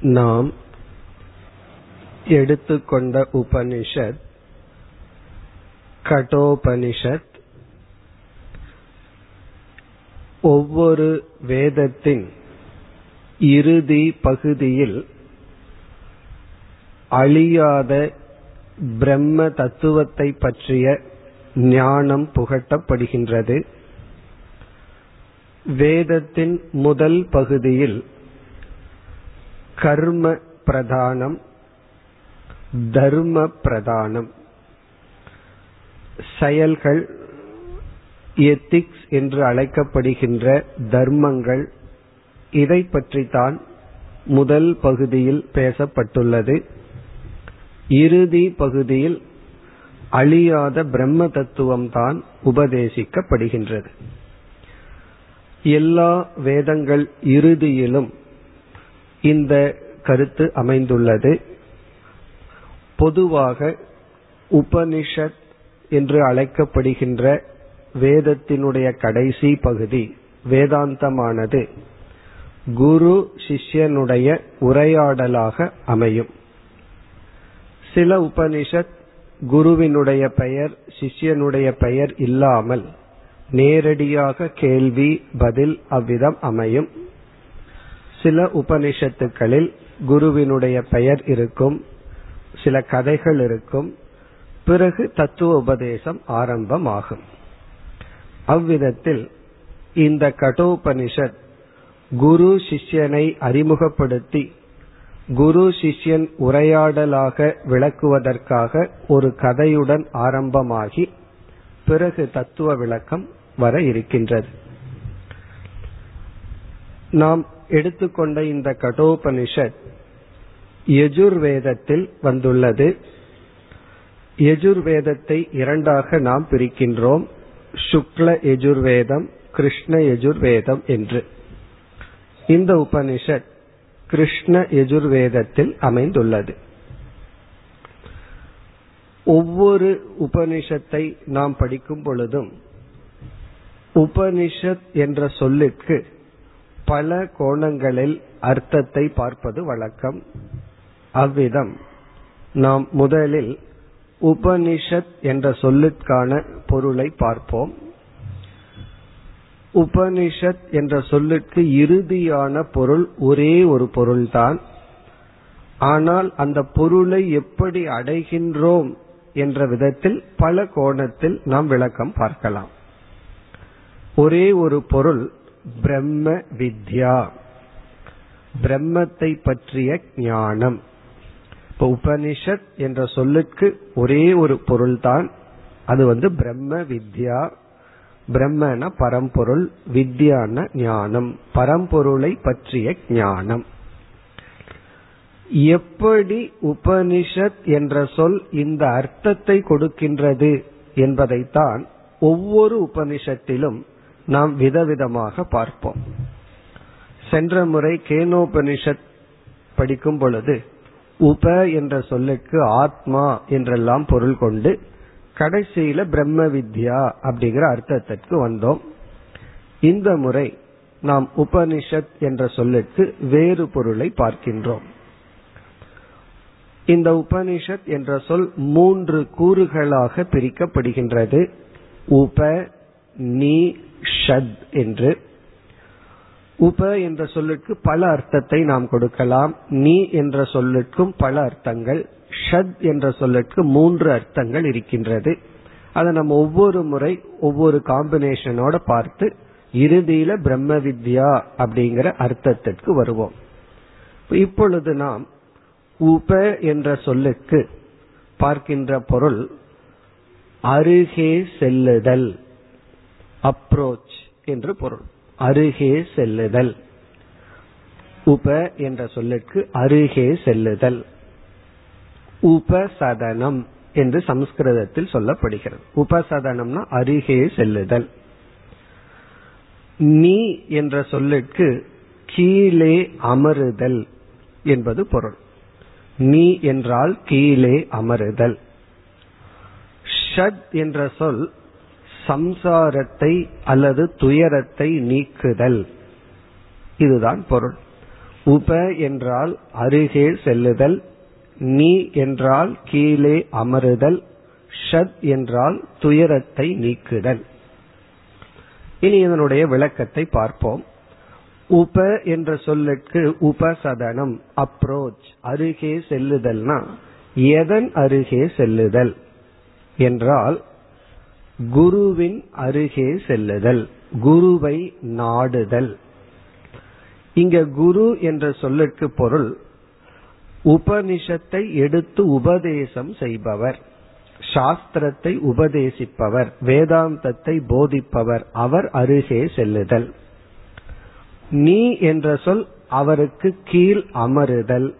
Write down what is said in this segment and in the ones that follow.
நாம் எடுத்துக்கொண்ட உபனிஷத் கடோபனிஷத் ஒவ்வொரு வேதத்தின் இறுதி பகுதியில் அழியாத பிரம்ம தத்துவத்தை பற்றிய ஞானம் புகட்டப்படுகின்றது. வேதத்தின் முதல் பகுதியில் கர்ம பிரதானம் தர்ம பிரதானம் செயல்கள் எத்திக்ஸ் என்று அழைக்கப்படுகின்ற தர்மங்கள் இதை பற்றித்தான் முதல் பகுதியில் பேசப்பட்டுள்ளது. இறுதி பகுதியில் அழியாத பிரம்ம தத்துவம் தான் உபதேசிக்கப்படுகின்றது. எல்லா வேதங்கள் இறுதியிலும் இந்த கருத்து அமைந்துள்ளது. பொதுவாக உபனிஷத் என்று அழைக்கப்படுகின்ற வேதத்தினுடைய கடைசி பகுதி வேதாந்தமானது குரு சிஷ்யனுடைய உரையாடலாக அமையும். சில உபனிஷத் குருவினுடைய பெயர் சிஷ்யனுடைய பெயர் இல்லாமல் நேரடியாக கேள்வி பதில் அவ்விதம் அமையும். சில உபனிஷத்துக்களில் குருவினுடைய பெயர் இருக்கும் சில கதைகள் இருக்கும் பிறகு தத்துவ உபதேசம் ஆரம்பமாகும். அவ்விதத்தில் இந்த கடோபனிஷத் குரு சிஷ்யனை அறிமுகப்படுத்தி குரு சிஷ்யன் உரையாடலாக விளக்குவதற்காக ஒரு கதையுடன் ஆரம்பமாகி பிறகு தத்துவ விளக்கம் வர இருக்கின்றது. நாம் எடுத்துக்கொண்ட இந்த கடோபனிஷத் யஜுர்வேதத்தில் வந்துள்ளது. யஜுர்வேதத்தை இரண்டாக நாம் பிரிக்கின்றோம். சுக்ல யஜுர்வேதம் கிருஷ்ண யஜுர்வேதம் என்று. இந்த உபனிஷத் கிருஷ்ண யஜுர்வேதத்தில் அமைந்துள்ளது. ஒவ்வொரு உபனிஷத்தை நாம் படிக்கும் பொழுதும் உபனிஷத் என்ற சொல்லுக்கு பல கோணங்களில் அர்த்தத்தை பார்ப்பது வழக்கம். அவ்விதம் நாம் முதலில் உபனிஷத் என்ற சொல்லுக்கான பொருளை பார்ப்போம். உபனிஷத் என்ற சொல்லுக்கு இறுதியான பொருள் ஒரே ஒரு பொருள்தான். ஆனால் அந்த பொருளை எப்படி அடைகின்றோம் என்ற விதத்தில் பல கோணத்தில் நாம் விளக்கம் பார்க்கலாம். ஒரே ஒரு பொருள் பிரம்ம வித்யா. பிரம்மத்தை பற்றிய ஞானம். இப்ப உபனிஷத் என்ற சொல்லுக்கு ஒரே ஒரு பொருள் தான் அது வந்து பிரம்ம வித்யா. பிரம்மன பரம்பொருள் வித்யான ஞானம். பரம்பொருளை பற்றிய ஞானம். எப்படி உபனிஷத் என்ற சொல் இந்த அர்த்தத்தை கொடுக்கின்றது என்பதைத்தான் ஒவ்வொரு உபனிஷத்திலும் நாம் விதவிதமாக பார்ப்போம். சென்ற முறை கேனோபனிஷத் படிக்கும் பொழுது உப என்ற சொல்லுக்கு ஆத்மா என்றெல்லாம் பொருள் கொண்டு கடைசியில பிரம்ம வித்யா அப்படிங்கிற அர்த்தத்திற்கு வந்தோம். இந்த முறை நாம் உபனிஷத் என்ற சொல்லுக்கு வேறு பொருளை பார்க்கின்றோம். இந்த உபனிஷத் என்ற சொல் மூன்று கூறுகளாக பிரிக்கப்படுகின்றது. உப நீ ஷத் என்று. உப என்ற சொல்லுக்கு பல அர்த்தத்தை நாம் கொடுக்கலாம். நீ என்ற சொல்லுக்கும் பல அர்த்தங்கள். ஷத் என்ற சொல்லுக்கு மூன்று அர்த்தங்கள் இருக்கின்றது. அதை நம்ம ஒவ்வொரு முறை ஒவ்வொரு காம்பினேஷனோட பார்த்து இறுதியில பிரம்ம வித்யா அப்படிங்கிற அர்த்தத்திற்கு வருவோம். இப்பொழுது நாம் உப என்ற சொல்லுக்கு பார்க்கின்ற பொருள் அருகே செல்லுதல். அப்ரோச் என்று பொருள். அருகே செல்லுதல். உப என்ற சொல்லுக்கு அருகே செல்லுதல். உபசதனம் என்று சமஸ்கிருதத்தில் சொல்லப்படுகிறது. உபசதனம்னா அருகே செல்லுதல். நீ என்ற சொல்லுக்கு கீழே அமருதல் என்பது பொருள். நீ என்றால் கீழே அமருதல். ஷத் என்ற சொல் சம்சாரத்தை அல்லது துயரத்தை நீக்குதல். இதுதான் பொருள். உப என்றால் அருகே செல்லுதல் நீ என்றால் கீழே அமருதல் ஷத் என்றால் துயரத்தை நீக்குதல். இனி இதனுடைய விளக்கத்தை பார்ப்போம். உப என்ற சொல்லுக்கு உபசதனம் அப்ரோச் அருகே செல்லுதல்னா எதன் அருகே செல்லுதல் என்றால் குருவின் அருகே செல்லுதல் குருவை நாடுதல். இங்க குரு என்ற சொல்லுக்கு பொருள் உபனிஷத்தை எடுத்து உபதேசம் செய்பவர் சாஸ்திரத்தை உபதேசிப்பவர் வேதாந்தத்தை போதிப்பவர் அவர் அருகே செல்லுதல். நீ என்ற சொல் அவருக்கு கீழ் அமருதல்.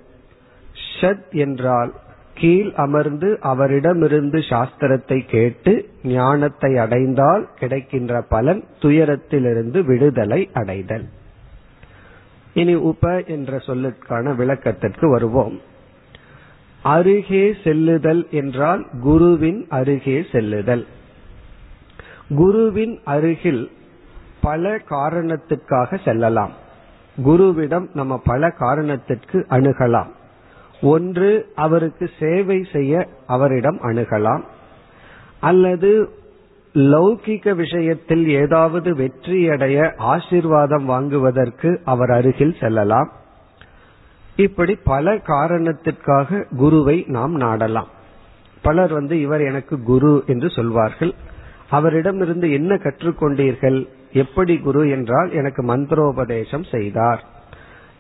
ஷத் என்றால் கீழ் அமர்ந்து அவரிடமிருந்து சாஸ்திரத்தை கேட்டு ஞானத்தை அடைந்தால் கிடைக்கின்ற பலன் துயரத்திலிருந்து விடுதலை அடைதல். இனி உப என்ற சொல்லுக்கான விளக்கத்திற்கு வருவோம். அருகே செல்லுதல் என்றால் குருவின் அருகே செல்லுதல். குருவின் அருகில் பல காரணத்துக்காக செல்லலாம். குருவிடம் நம்ம பல காரணத்திற்கு அணுகலாம். ஒன்று அவருக்கு சேவை செய்ய அவரிடம் அணுகலாம். அல்லது லௌகிக விஷயத்தில் ஏதாவது வெற்றியடைய ஆசிர்வாதம் வாங்குவதற்கு அவர் அருகில் செல்லலாம். இப்படி பல காரணத்திற்காக குருவை நாம் நாடலாம். பலர் வந்து இவர் எனக்கு குரு என்று சொல்வார்கள். அவரிடமிருந்து என்ன கற்றுக்கொண்டீர்கள்? எப்படி குரு என்றால் எனக்கு மந்திரோபதேசம் செய்தார்.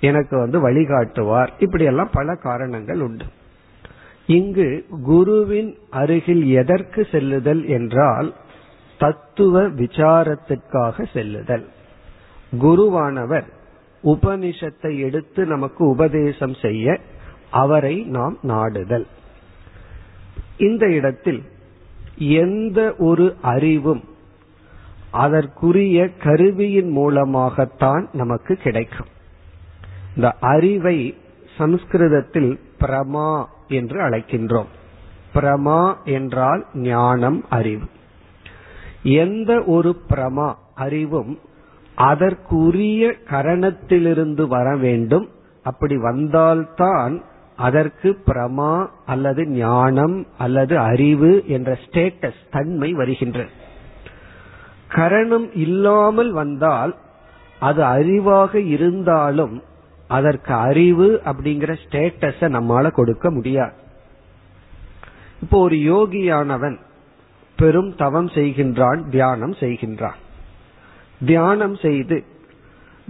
எனக்கு வந்து வழிகாட்டுவார். இப்படியெல்லாம் பல காரணங்கள் உண்டு. இங்கு குருவின் அருகில் எதற்கு செல்லுதல் என்றால் தத்துவ விசாரத்திற்காக செல்லுதல். குருவானவர் உபனிஷத்தை எடுத்து நமக்கு உபதேசம் செய்ய அவரை நாம் நாடுதல். இந்த இடத்தில் எந்த ஒரு அறிவும் அதற்குரிய கருவியின் மூலமாகத்தான் நமக்கு கிடைக்கும். இந்த அறிவை சம்ஸ்கிருதத்தில் பிரமா என்று அழைக்கின்றோம். பிரமா என்றால் ஞானம் அறிவு. எந்த ஒரு பிரமா அறிவும் அதற்குரிய கரணத்திலிருந்து வர வேண்டும். அப்படி வந்தால்தான் அதற்கு பிரமா அல்லது ஞானம் அல்லது அறிவு என்ற ஸ்டேட்டஸ் தன்மை வருகின்றது. கரணம் இல்லாமல் வந்தால் அது அறிவாக இருந்தாலும் அதற்கு அறிவு அப்படிங்கிற ஸ்டேட்டஸ நம்மால கொடுக்க முடியாது. இப்போ ஒரு யோகியானவன் பெரும் தவம் செய்கின்றான் தியானம் செய்கின்றான். தியானம் செய்து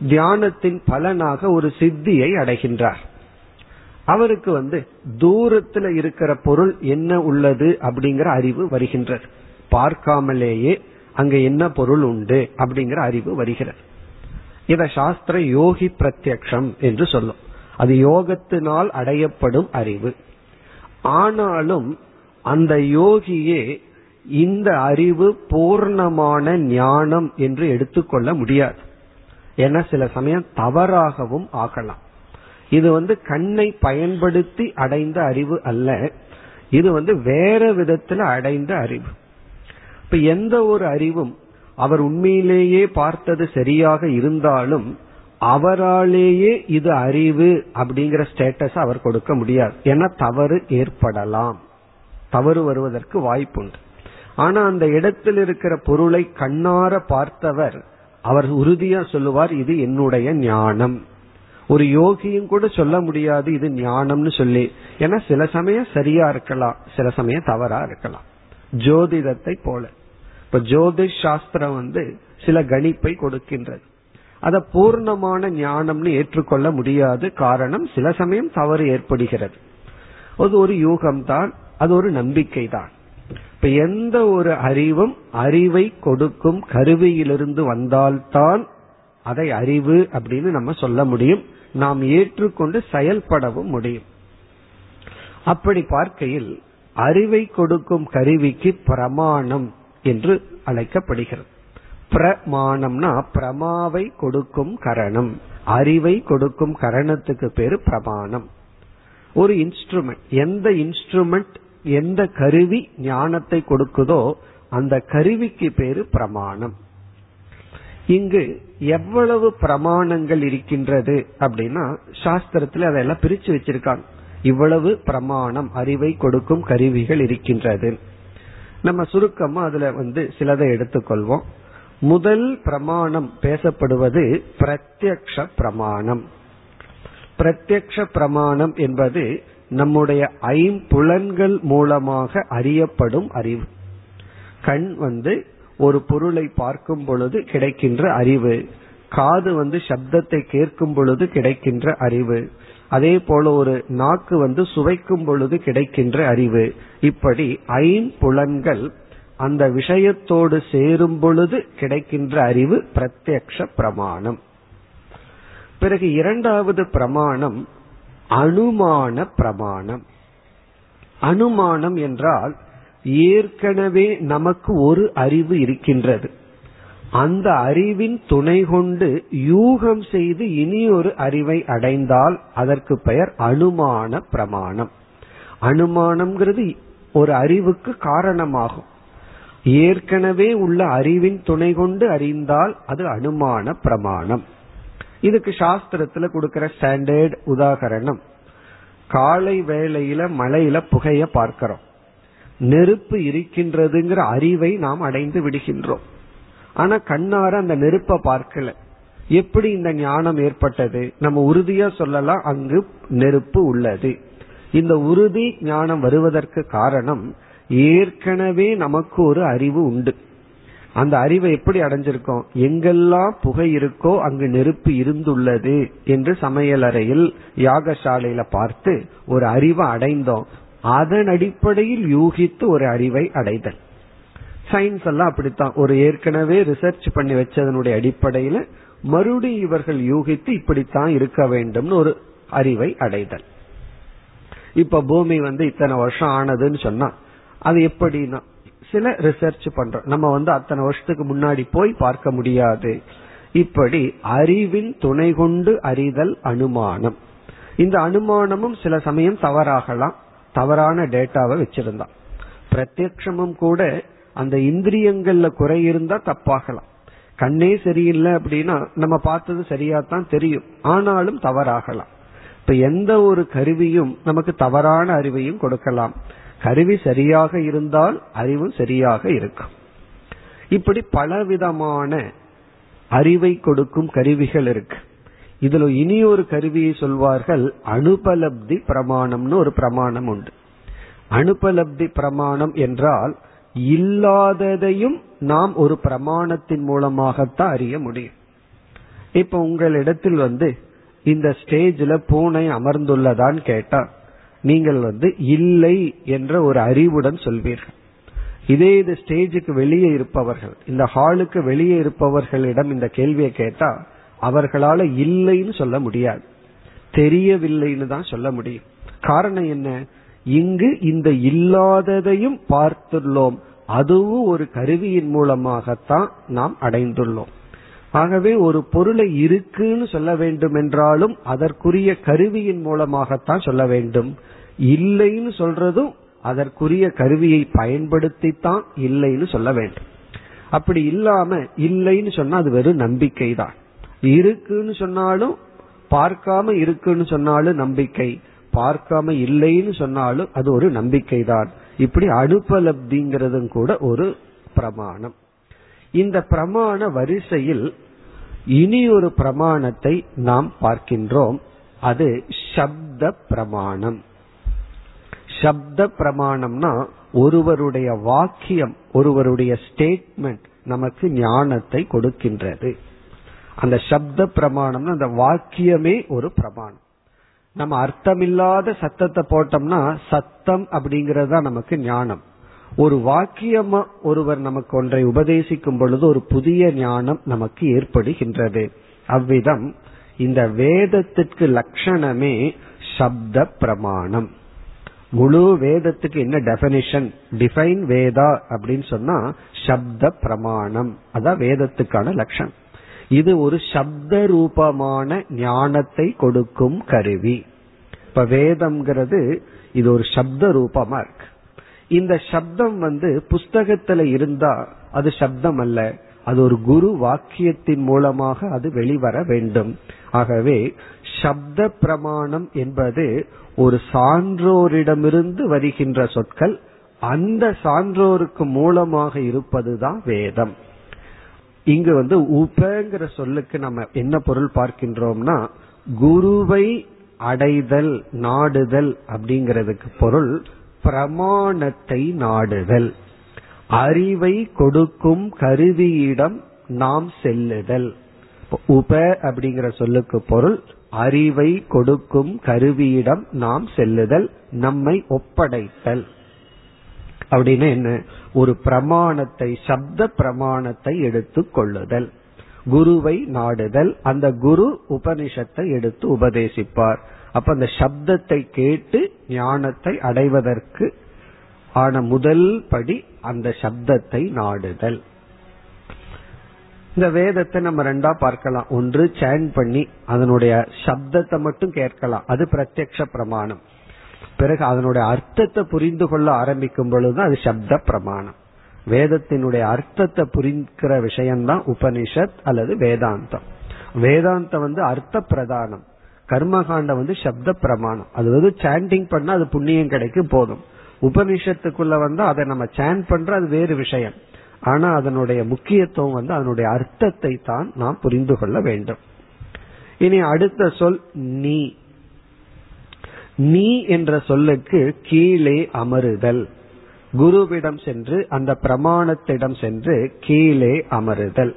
தியானத்தின் பலனாக ஒரு சித்தியை அடைகின்றார். அவருக்கு வந்து தூரத்துல இருக்கிற பொருள் என்ன உள்ளது அப்படிங்கிற அறிவு வருகின்றது. பார்க்காமலேயே அங்க என்ன பொருள் உண்டு அப்படிங்கிற அறிவு வருகிறது. இத சாஸ்திர யோகி பிரத்யக்ஷம் என்று சொல்லும். அது யோகத்தினால் அடையப்படும் அறிவு. ஆனாலும் அந்த யோகியே இந்த அறிவு பூர்ணமான ஞானம் என்று எடுத்துக்கொள்ள முடியாது. ஏன்னா சில சமயம் தவறாகவும் ஆகலாம். இது வந்து கண்ணை பயன்படுத்தி அடைந்த அறிவு அல்ல. இது வந்து வேற விதத்துல அடைந்த அறிவு. இப்ப எந்த ஒரு அறிவும் அவர் உண்மையிலேயே பார்த்தது சரியாக இருந்தாலும் அவராலேயே இது அறிவு அப்படிங்கிற ஸ்டேட்டஸ் அவர் கொடுக்க முடியாது. ஏன்னா தவறு ஏற்படலாம். தவறு வருவதற்கு வாய்ப்புண்டு. ஆனா அந்த இடத்தில் இருக்கிற பொருளை கண்ணார பார்த்தவர் அவர் உறுதியா சொல்லுவார் இது என்னுடைய ஞானம். ஒரு யோகியும் கூட சொல்ல முடியாது இது ஞானம்னு சொல்லி. ஏன்னா சில சமயம் சரியா இருக்கலாம் சில சமயம் தவறா இருக்கலாம். ஜோதிடத்தை போல. இப்ப ஜோதிஷ் சாஸ்திரம் வந்து சில கணிப்பை கொடுக்கின்றது. அத பூர்ணமான ஞானம்னு ஏற்றுக்கொள்ள முடியாது. காரணம் சில சமயம் தவறு ஏற்படுகிறது. அது ஒரு யூகம் தான் அது ஒரு நம்பிக்கை தான் இப்ப எந்த ஒரு அறிவும் அறிவை கொடுக்கும் கருவியிலிருந்து வந்தால்தான் அதை அறிவு அப்படின்னு நம்ம சொல்ல முடியும். நாம் ஏற்றுக்கொண்டு செயல்படவும் முடியும். அப்படி பார்க்கையில் அறிவை கொடுக்கும் கருவிக்கு பிரமாணம். என்று அழைக்கப்படுகிறது. பிரமாணம்னா பிரமாவை கொடுக்கும் கரணம். அறிவை கொடுக்கும் கரணத்துக்கு பேரு பிரமாணம். ஒரு இன்ஸ்ட்ருமெண்ட் எந்த இன்ஸ்ட்ருமெண்ட் எந்த கருவி ஞானத்தை கொடுக்குதோ அந்த கருவிக்கு பேரு பிரமாணம். இங்கு எவ்வளவு பிரமாணங்கள் இருக்கின்றது அப்படின்னா சாஸ்திரத்துல அதெல்லாம் பிரிச்சு வச்சிருக்காங்க. இவ்வளவு பிரமாணம் அறிவை கொடுக்கும் கருவிகள் இருக்கின்றது. நம்ம சுருக்கமா அதுல வந்து சிலதை எடுத்துக்கொள்வோம். முதல் பிரமாணம் பேசப்படுவது பிரத்யக்ஷ பிரமாணம். பிரத்யக்ஷ பிரமாணம் என்பது நம்முடைய ஐம்புலன்கள் மூலமாக அறியப்படும் அறிவு. கண் வந்து ஒரு பொருளை பார்க்கும் பொழுது கிடைக்கின்ற அறிவு. காது வந்து சப்தத்தை கேட்கும் பொழுது கிடைக்கின்ற அறிவு. அதே போல ஒரு நாக்கு வந்து சுவைக்கும் பொழுது கிடைக்கின்ற அறிவு. இப்படி ஐம்புலன்கள் அந்த விஷயத்தோடு சேரும் பொழுது கிடைக்கின்ற அறிவு பிரத்யக்ஷ பிரமாணம். பிறகு இரண்டாவது பிரமாணம் அனுமான பிரமாணம். அனுமானம் என்றால் ஏற்கனவே நமக்கு ஒரு அறிவு இருக்கின்றது. அந்த அறிவின் துணை கொண்டு யூகம் செய்து இனி ஒரு அறிவை அடைந்தால் அதற்கு பெயர் அனுமான பிரமாணம். அனுமானம்ங்கிறது ஒரு அறிவுக்கு காரணமாகும். ஏற்கனவே உள்ள அறிவின் துணை கொண்டு அறிந்தால் அது அனுமான பிரமாணம். இதுக்கு சாஸ்திரத்துல கொடுக்கிற ஸ்டாண்டர்ட் உதாகரணம். காலை வேளையில மழையில புகைய பார்க்கிறோம். நெருப்பு இருக்கின்றதுங்கிற அறிவை நாம் அடைந்து விடுகின்றோம். ஆனா கண்ணார அந்த நெருப்பை பார்க்கல. எப்படி இந்த ஞானம் ஏற்பட்டது? நம்ம உறுதியா சொல்லலாம் அங்கு நெருப்பு உள்ளது. இந்த உறுதி ஞானம் வருவதற்கு காரணம் ஏற்கனவே நமக்கு ஒரு அறிவு உண்டு. அந்த அறிவை எப்படி அடைஞ்சிருக்கோம்? எங்கெல்லாம் புகை இருக்கோ அங்கு நெருப்பு இருந்துள்ளது என்று சமையலறையில் யாகசாலையில பார்த்து ஒரு அறிவை அடைந்தோம். அதன் அடிப்படையில் யூகித்து ஒரு அறிவை அடைதல். சயின்ஸ் எல்லாம் அப்படித்தான். ஒரு ஏற்கனவே ரிசர்ச் பண்ணி வச்சதனுடைய அடிப்படையில மறுபடியும் இவர்கள் யூகித்து இப்படித்தான் இருக்க வேண்டும்னு ஒரு அறிவை அடைதல். இப்ப பூமி வந்து இத்தனை வருஷம் ஆனதுன்னு சொன்னா அது எப்படின்னா சில ரிசர்ச் பண்றோம். நம்ம வந்து அத்தனை வருஷத்துக்கு முன்னாடி போய் பார்க்க முடியாது. இப்படி அறிவின் துணை கொண்டு அறிதல் அனுமானம். இந்த அனுமானமும் சில சமயம் தவறாகலாம். தவறான டேட்டாவை வச்சிருந்தான். பிரத்யக்ஷமும் கூட அந்த இந்திரியங்கள்ல குறை இருந்தா தப்பாகலாம். கண்ணே சரியில்லை அப்படின்னா நம்ம பார்த்தது சரியாத்தான் தெரியும். ஆனாலும் தவறாகலாம். இப்ப எந்த ஒரு கருவியும் நமக்கு தவறான அறிவையும் கொடுக்கலாம். கருவி சரியாக இருந்தால் அறிவும் சரியாக இருக்கும். இப்படி பலவிதமான அறிவை கொடுக்கும் கருவிகள் இருக்கு. இதுல இனி ஒரு கருவியை சொல்வார்கள் அனுபலப்தி பிரமாணம்னு ஒரு பிரமாணம் உண்டு. அனுபலப்தி பிரமாணம் என்றால் இல்லாததையும் நாம் ஒரு பிரமாணத்தின் மூலமாகத்தான் அறிய முடியும். இப்ப உங்களிடத்தில் வந்து இந்த ஸ்டேஜில் பூனை அமர்ந்துள்ளதான்னு கேட்டா நீங்கள் வந்து இல்லை என்ற ஒரு அறிவுடன் சொல்வீர்கள். இதே இது ஸ்டேஜுக்கு வெளியே இருப்பவர்கள் இந்த ஹாலுக்கு வெளியே இருப்பவர்களிடம் இந்த கேள்வியை கேட்டா அவர்களால இல்லைன்னு சொல்ல முடியாது. தெரியவில்லைன்னு தான் சொல்ல முடியும். காரணம் என்ன? இங்கு இந்த இல்லாததையும் பார்த்துள்ளோம். அதுவும் ஒரு கருவியின் மூலமாகத்தான் நாம் அடைந்துள்ளோம். ஆகவே ஒரு பொருளை இருக்குன்னு சொல்ல வேண்டும் என்றாலும் அதற்குரிய கருவியின் மூலமாகத்தான் சொல்ல வேண்டும். இல்லைன்னு சொல்றதும் அதற்குரிய கருவியை பயன்படுத்தித்தான் இல்லைன்னு சொல்ல வேண்டும். அப்படி இல்லாம இல்லைன்னு சொன்னா அது வெறும் நம்பிக்கை தான் இருக்குன்னு சொன்னாலும் பார்க்காம இருக்குன்னு சொன்னாலும் நம்பிக்கை. பார்க்காம இல்லைன்னு சொன்னாலும் அது ஒரு நம்பிக்கை தான் இப்படி அனுபலப்திங்கிறதும் கூட ஒரு பிரமாணம். இந்த பிரமாண வரிசையில் இனி ஒரு பிரமாணத்தை நாம் பார்க்கின்றோம். அது சப்த பிரமாணம். சப்த பிரமாணம்னா ஒருவருடைய வாக்கியம் ஒருவருடைய ஸ்டேட்மெண்ட் நமக்கு ஞானத்தை கொடுக்கின்றது. அந்த சப்த பிரமாணம்னா அந்த வாக்கியமே ஒரு பிரமாணம். நம்ம அர்த்தமில்லாத சத்தத்தை போட்டோம்னா சத்தம் அப்படிங்கறது தான் நமக்கு ஞானம். ஒரு வாக்கியமா ஒருவர் நமக்கு ஒன்றை உபதேசிக்கும் பொழுது ஒரு புதிய ஞானம் நமக்கு ஏற்படுகின்றது. அவ்விதம் இந்த வேதத்திற்கு லட்சணமே சப்த பிரமாணம் முழு வேதத்துக்கு என்ன டெபனிஷன் டிஃபைன் வேதா அப்படின்னு சொன்னா சப்த பிரமாணம் அதான் வேதத்துக்கான லட்சணம் இது ஒரு சப்த ரூபமான ஞானத்தை கொடுக்கும் கருவி. இப்ப வேதம்ங்கிறது இது ஒரு சப்த ரூபமா இருக்கு. இந்த சப்தம் வந்து புஸ்தகத்துல இருந்தா அது சப்தம் அல்ல அது ஒரு குரு வாக்கியத்தின் மூலமாக அது வெளிவர வேண்டும். ஆகவே சப்த பிரமாணம் என்பது ஒரு சான்றோரிடமிருந்து வருகின்ற சொற்கள் அந்த சான்றோருக்கு மூலமாக இருப்பதுதான் வேதம். இங்கு வந்து உபங்கிற சொல்லுக்கு நம்ம என்ன பொருள் பார்க்கின்றோம்னா குருவை அடைதல் நாடுதல் அப்படிங்கிறதுக்கு பொருள் பிரமாணத்தை நாடுதல். அறிவை கொடுக்கும் கருவியிடம் நாம் செல்லுதல். உப அப்படிங்கிற சொல்லுக்கு பொருள் அறிவை கொடுக்கும் கருவியிடம் நாம் செல்லுதல் நம்மை ஒப்படைத்தல். அப்படின்னு என்ன? ஒரு பிரமாணத்தை சப்த பிரமாணத்தை எடுத்து கொள்ளுதல். குருவை நாடுதல். அந்த குரு உபனிஷத்தை எடுத்து உபதேசிப்பார். அப்ப அந்த சப்தத்தை கேட்டு ஞானத்தை அடைவதற்கு ஆன முதல் படி அந்த சப்தத்தை நாடுதல். இந்த வேதத்தை நம்ம ரெண்டா பார்க்கலாம். ஒன்று சேன் பண்ணி அதனுடைய சப்தத்தை மட்டும் கேட்கலாம். அது பிரத்யக்ஷ பிரமாணம். பிறகு அதனுடைய அர்த்தத்தை புரிந்து கொள்ள ஆரம்பிக்கும் பொழுது அது சப்த பிரமாணம். வேதத்தினுடைய அர்த்தத்தை புரிக்கிற விஷயம்தான் உபனிஷத் அல்லது வேதாந்தம். வேதாந்தம் வந்து அர்த்த பிரதானம். கர்மகாண்டம் வந்து சப்த பிரமாணம். அது வந்து சாண்டிங் பண்ணா அது புண்ணியம் கிடைக்கும் போதும். உபனிஷத்துக்குள்ள வந்து அதை நம்ம சேன் பண்ற அது வேறு விஷயம். ஆனா அதனுடைய முக்கியத்துவம் வந்து அதனுடைய அர்த்தத்தை தான் நாம் புரிந்து கொள்ள வேண்டும். இனி அடுத்த சொல் நீ. நீ என்ற சொல்லுக்கு கீழே அமருதல் குருவிடம் சென்று அந்த பிரமாணத்திடம் சென்று கீழே அமருதல்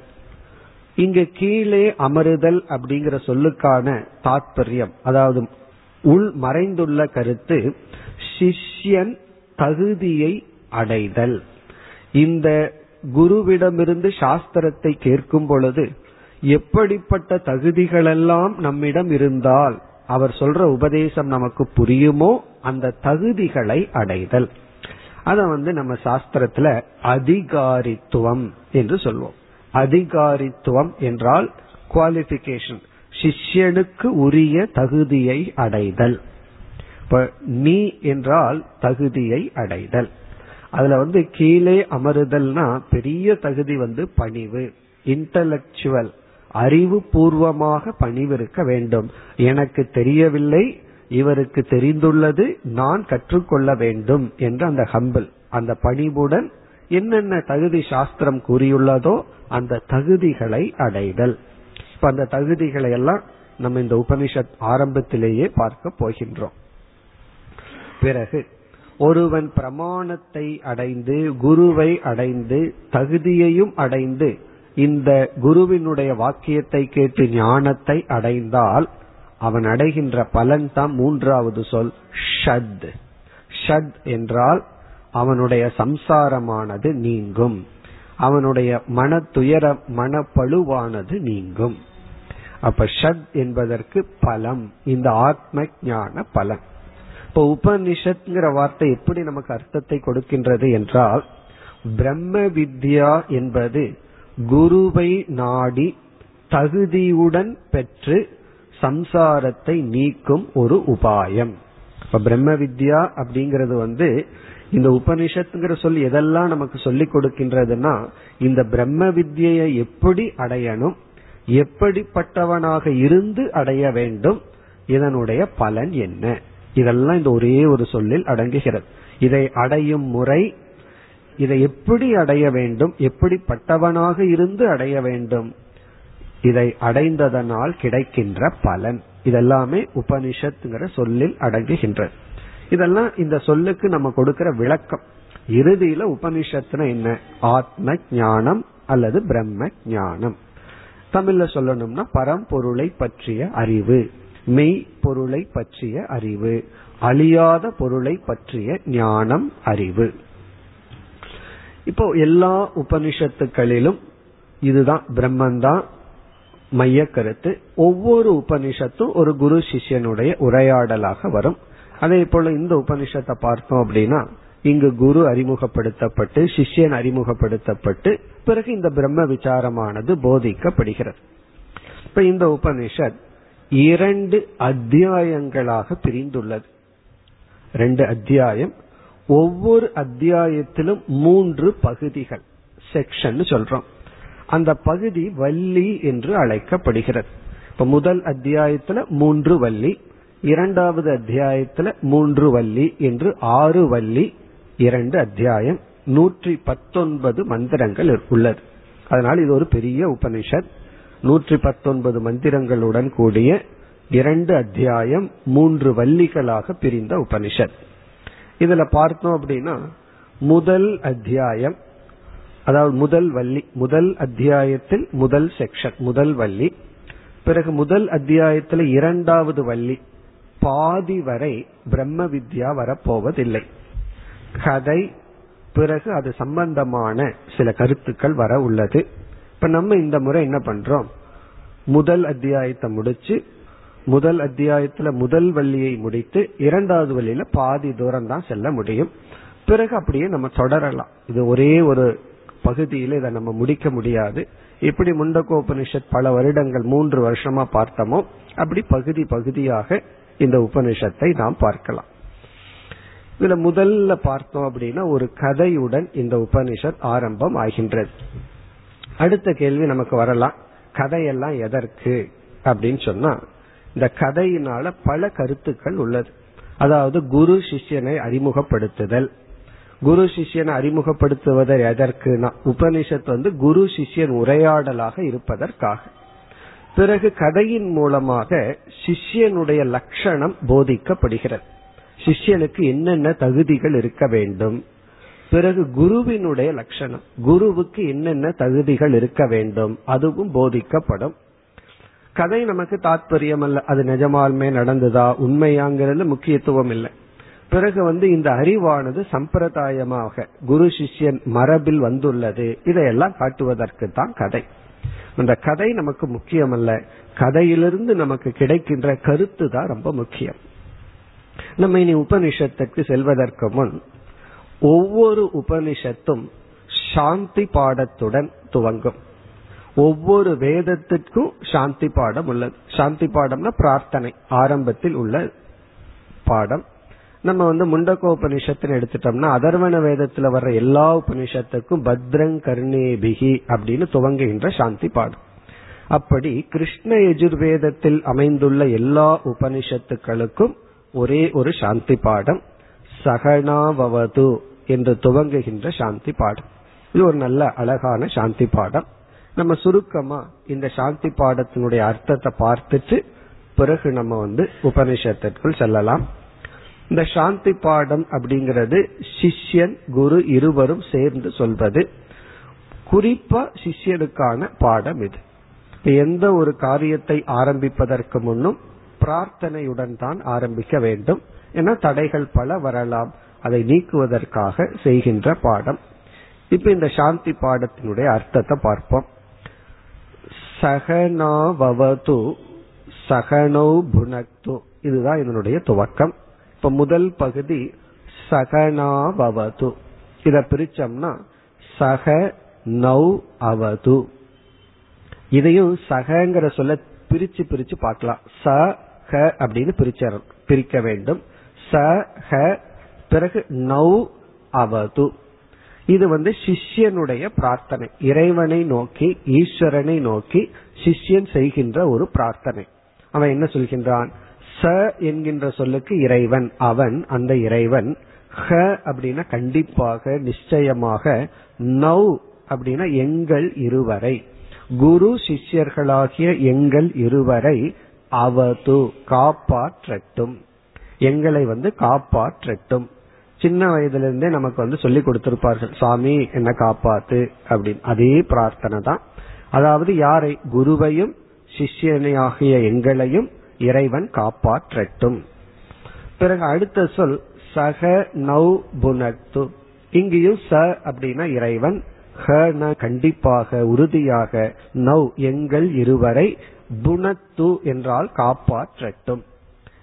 இங்கு கீழே அமருதல் அப்படிங்கிற சொல்லுக்கான தாற்பயம் அதாவது உள் மறைந்துள்ள கருத்து சிஷ்யன் தகுதியை அடைதல். இந்த குருவிடமிருந்து சாஸ்திரத்தை கேட்கும் பொழுது எப்படிப்பட்ட தகுதிகளெல்லாம் நம்மிடம் இருந்தால் அவர் சொல்ற உபதேசம் நமக்கு புரியுமோ அந்த தகுதிகளை அடைதல். அத வந்து நம்ம சாஸ்திரத்துல அதிகாரித்துவம் என்று சொல்வோம். அதிகாரித்துவம் என்றால் குவாலிபிகேஷன் சிஷ்யனுக்கு உரிய தகுதியை அடைதல். இப்ப நீ என்றால் தகுதியை அடைதல். அதுல வந்து கீழே அமருதல்னா பெரிய தகுதி வந்து பணிவு இன்டலக்சுவல் அறிவு பூர்வமாக பணிவிருக்க வேண்டும். எனக்கு தெரியவில்லை இவருக்கு தெரிந்துள்ளது நான் கற்றுக்கொள்ள வேண்டும் என்ற அந்த ஹம்பிள் அந்த பணிவுடன் என்னென்ன தகுதி சாஸ்திரம் கூறியுள்ளதோ அந்த தகுதிகளை அடைதல். இப்ப அந்த தகுதிகளை எல்லாம் நம்ம இந்த உபனிஷத் ஆரம்பத்திலேயே பார்க்க போகின்றோம். பிறகு ஒருவன் பிரமாணத்தை அடைந்து குருவை அடைந்து தகுதியையும் அடைந்து இந்த குருவினுடைய வாக்கியத்தை கேட்டு ஞானத்தை அடைந்தால் அவன் அடைகின்ற பலன் தான் மூன்றாவது சொல் ஷத் ஷத் என்றால் அவனுடைய சம்சாரமானது நீங்கும். அவனுடைய மன துயர மனப்பழுவானது நீங்கும். அப்ப ஷத் என்பதற்கு பலம் இந்த ஆத்ம ஞான பலன். இப்ப உபனிஷத்ங்கிற வார்த்தை எப்படி நமக்கு அர்த்தத்தை கொடுக்கின்றது என்றால் பிரம்ம வித்யா என்பது குருவை நாடி தகுதியுடன் பெற்று சம்சாரத்தை நீக்கும் ஒரு உபாயம். இப்ப பிரம்ம வித்யா அப்படிங்கிறது வந்து இந்த உபனிஷத்துங்கிற சொல் எதெல்லாம் நமக்கு சொல்லிக் கொடுக்கின்றதுன்னா இந்த பிரம்ம வித்யை எப்படி அடையணும் எப்படிப்பட்டவனாக இருந்து அடைய வேண்டும் இதனுடைய பலன் என்ன? இதெல்லாம் இந்த ஒரே ஒரு சொல்லில் அடங்குகிறது. இதை அடையும் முறை இதை எப்படி அடைய வேண்டும்? எப்படிப்பட்டவனாக இருந்து அடைய வேண்டும்? இதை அடைந்ததனால் கிடைக்கின்ற பலன். இதெல்லாமே உபனிஷத்துங்கிற சொல்லில் அடங்குகின்றது இதெல்லாம் இந்த சொல்லுக்கு நம்ம கொடுக்கிற விளக்கம். இறுதியில உபனிஷத்துனா என்ன? ஆத்ம ஞானம் அல்லது பிரம்ம ஞானம் தமிழ்ல சொல்லணும்னா பரம்பொருளை பற்றிய அறிவு மெய் பொருளை பற்றிய அறிவு அழியாத பொருளை பற்றிய ஞானம் அறிவு. இப்போ எல்லா உபனிஷத்துக்களிலும் இதுதான் பிரம்மந்தான் மைய கருத்து ஒவ்வொரு உபனிஷத்தும் ஒரு குரு சிஷ்யனுடைய உரையாடலாக வரும். அதே போல இந்த உபனிஷத்தை பார்த்தோம் அப்படின்னா இங்கு குரு அறிமுகப்படுத்தப்பட்டு சிஷ்யன் அறிமுகப்படுத்தப்பட்டு பிறகு இந்த பிரம்ம விசாரமானது போதிக்கப்படுகிறது. இப்ப இந்த உபனிஷத் இரண்டு அத்தியாயங்களாக பிரிந்துள்ளது. ரெண்டு அத்தியாயம் ஒவ்வொரு அத்தியாயத்திலும் மூன்று பகுதிகள் செக்ஷன் சொல்றோம். அந்த பகுதி வள்ளி என்று அழைக்கப்படுகிறது. இப்ப முதல் அத்தியாயத்துல மூன்று வள்ளி இரண்டாவது அத்தியாயத்துல மூன்று வள்ளி என்று ஆறு வள்ளி இரண்டு அத்தியாயம் நூற்றி பத்தொன்பது மந்திரங்கள் உள்ளது. அதனால் இது ஒரு பெரிய உபனிஷத். நூற்றி பத்தொன்பது மந்திரங்களுடன் கூடிய இரண்டு அத்தியாயம் மூன்று வள்ளிகளாக பிரிந்த உபனிஷத். இதுல பார்த்தோம் அப்படின்னா முதல் அத்தியாயம் அதாவது முதல் வள்ளி முதல் அத்தியாயத்தில் முதல் செக்ஷன் முதல் வள்ளி. பிறகு முதல் அத்தியாயத்தில் இரண்டாவது வள்ளி பாதி வரை பிரம்ம வித்யா வரப்போவதில்லை. கதை பிறகு அது சம்பந்தமான சில கருத்துக்கள் வர உள்ளது. இப்ப நம்ம இந்த முறை என்ன பண்றோம்? முதல் அத்தியாயத்தை முடிச்சு முதல் அத்தியாயத்துல முதல் வள்ளியை முடித்து இரண்டாவது வள்ளியில பாதி தூரம் தான் செல்ல முடியும். பிறகு அப்படியே நம்ம தொடரலாம். இது ஒரே ஒரு பகுதியில இதை நம்ம முடிக்க முடியாது. எப்படி முண்டகோபனிஷத் பல வருடங்கள் மூன்று வருஷமா பார்த்தோமோ அப்படி பகுதி பகுதியாக இந்த உபனிஷத்தை நாம் பார்க்கலாம். இதுல முதல்ல பார்த்தோம் அப்படின்னா ஒரு கதையுடன் இந்த உபனிஷத் ஆரம்பம் ஆகின்றது. அடுத்த கேள்வி நமக்கு வரலாம். கதையெல்லாம் எதற்கு? அப்படின்னு சொன்னா இந்த கதையினால பல கருத்துக்கள் உள்ளது. அதாவது குரு சிஷ்யனை அறிமுகப்படுத்துதல். குரு சிஷ்யனை அறிமுகப்படுத்துவதை எதற்குனா உபனிஷத் வந்து குரு சிஷ்யன் உரையாடலாக இருப்பதற்காக. பிறகு கதையின் மூலமாக சிஷ்யனுடைய லட்சணம் போதிக்கப்படுகிறது. சிஷ்யனுக்கு என்னென்ன தகுதிகள் இருக்க வேண்டும்? பிறகு குருவினுடைய லட்சணம். குருவுக்கு என்னென்ன தகுதிகள் இருக்க வேண்டும்? அதுவும் போதிக்கப்படும். கதை நமக்கு தாத்பரியம் அல்ல அது நிஜமாலுமே நடந்ததா? உண்மையாங்கிறது முக்கியத்துவம் இல்லை. பிறகு வந்து இந்த அறிவானது சம்பிரதாயமாக குரு சிஷ்யன் மரபில் வந்துள்ளது. இதையெல்லாம் காட்டுவதற்கு தான் கதை. அந்த கதை நமக்கு முக்கியம் அல்ல கதையிலிருந்து நமக்கு கிடைக்கின்ற கருத்து தான் ரொம்ப முக்கியம். நம்ம இனி உபனிஷத்துக்கு செல்வதற்கு முன் ஒவ்வொரு உபனிஷத்தும் சாந்தி பாடத்துடன் துவங்கும். ஒவ்வொரு வேதத்திற்கும் சாந்தி பாடம் உள்ளது. சாந்தி பாடம்னா பிரார்த்தனை ஆரம்பத்தில் உள்ள பாடம். நம்ம வந்து முண்டக்கோ உபனிஷத்துன்னு எடுத்துட்டோம்னா அதர்வன வேதத்துல வர்ற எல்லா உபனிஷத்துக்கும் பத்ரங் கர்ணேபிகி அப்படின்னு துவங்குகின்ற சாந்தி பாடம். அப்படி கிருஷ்ண எஜுர்வேதத்தில் அமைந்துள்ள எல்லா உபனிஷத்துக்களுக்கும் ஒரே ஒரு சாந்தி பாடம் சகனாவது என்று துவங்குகின்ற சாந்தி பாடம். இது ஒரு நல்ல அழகான சாந்தி பாடம். நம்ம சுருக்கமா இந்த சாந்தி பாடத்தினுடைய அர்த்தத்தை பார்த்துட்டு பிறகு நம்ம வந்து உபனிஷத்திற்குள் செல்லலாம். இந்த சாந்தி பாடம் அப்படிங்கிறது சிஷ்யன் குரு இருவரும் சேர்ந்து சொல்வது. குறிப்பா சிஷ்யனுக்கான பாடம் இது. எந்த ஒரு காரியத்தை ஆரம்பிப்பதற்கு முன்னும் பிரார்த்தனையுடன் தான் ஆரம்பிக்க வேண்டும். என தடைகள் பல வரலாம். அதை நீக்குவதற்காக செய்கின்ற பாடம். இப்ப இந்த சாந்தி பாடத்தினுடைய அர்த்தத்தை பார்ப்போம். சகனாவது சகனோ புனக்து. இதுதான் இதனுடைய துவக்கம். இப்ப முதல் பகுதி சகனாவது இத பிரிச்சோம்னா சக நௌ அவது. இதையும் சகங்கிற சொல்ல பிரிச்சு பிரிச்சு பார்க்கலாம். ச ஹ அப்படின்னு பிரிச்ச பிரிக்க வேண்டும். ச ஹ பிறகு நௌ அவது. இது வந்து சிஷ்யனுடைய பிரார்த்தனை. இறைவனை நோக்கி ஈஸ்வரனை நோக்கி சிஷ்யன் செய்கின்ற ஒரு பிரார்த்தனை. அவன் என்ன சொல்கின்றான்? ச என்கின்ற சொல்லுக்கு இறைவன் அவன் அந்த இறைவன் ஹ அப்படின்னா கண்டிப்பாக நிச்சயமாக நௌ அப்படின்னா எங்கள் இருவரை. குரு சிஷ்யர்களாகிய எங்கள் இருவரை அவது காப்பாற்றட்டும். எங்களை வந்து காப்பாற்றட்டும். சின்ன வயதுல இருந்தே நமக்கு வந்து சொல்லி கொடுத்திருப்பார்கள். சாமி என்ன காப்பாத்து அப்படின்னு. அதே பிரார்த்தனை தான். அதாவது யாரை? குருவையும் சிஷ்யனையாகிய எங்களையும் இறைவன் காப்பாற்றட்டும். பிறகு அடுத்த சொல் சக நௌ புனத்து இங்கேயும் ச அப்படின்னா இறைவன். ஹன கண்டிப்பாக உறுதியாக நௌ எங்கள் இருவரை புனத்து என்றால் காப்பாற்றட்டும்.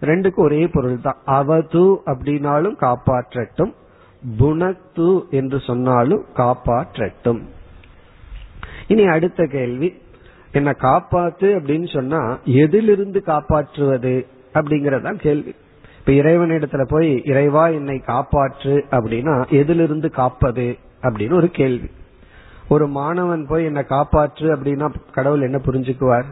ரெண்டுக்கும் ஒரே பொருள் தான் அவது அப்படின்னாலும் காப்பாற்றட்டும். புனத்து என்று சொன்னாலும் காப்பாற்றட்டும். இனி அடுத்த கேள்வி. என்ன காப்பாத்து அப்படின்னு சொன்னா எதிலிருந்து காப்பாற்றுவது அப்படிங்கறதான் கேள்வி. இப்ப இறைவனிடத்துல போய் இறைவா என்னை காப்பாற்று அப்படின்னா எதிலிருந்து காப்பது அப்படின்னு ஒரு கேள்வி. ஒரு மாணவன் போய் என்ன காப்பாற்று அப்படின்னா கடவுள் என்ன புரிஞ்சுக்குவார்?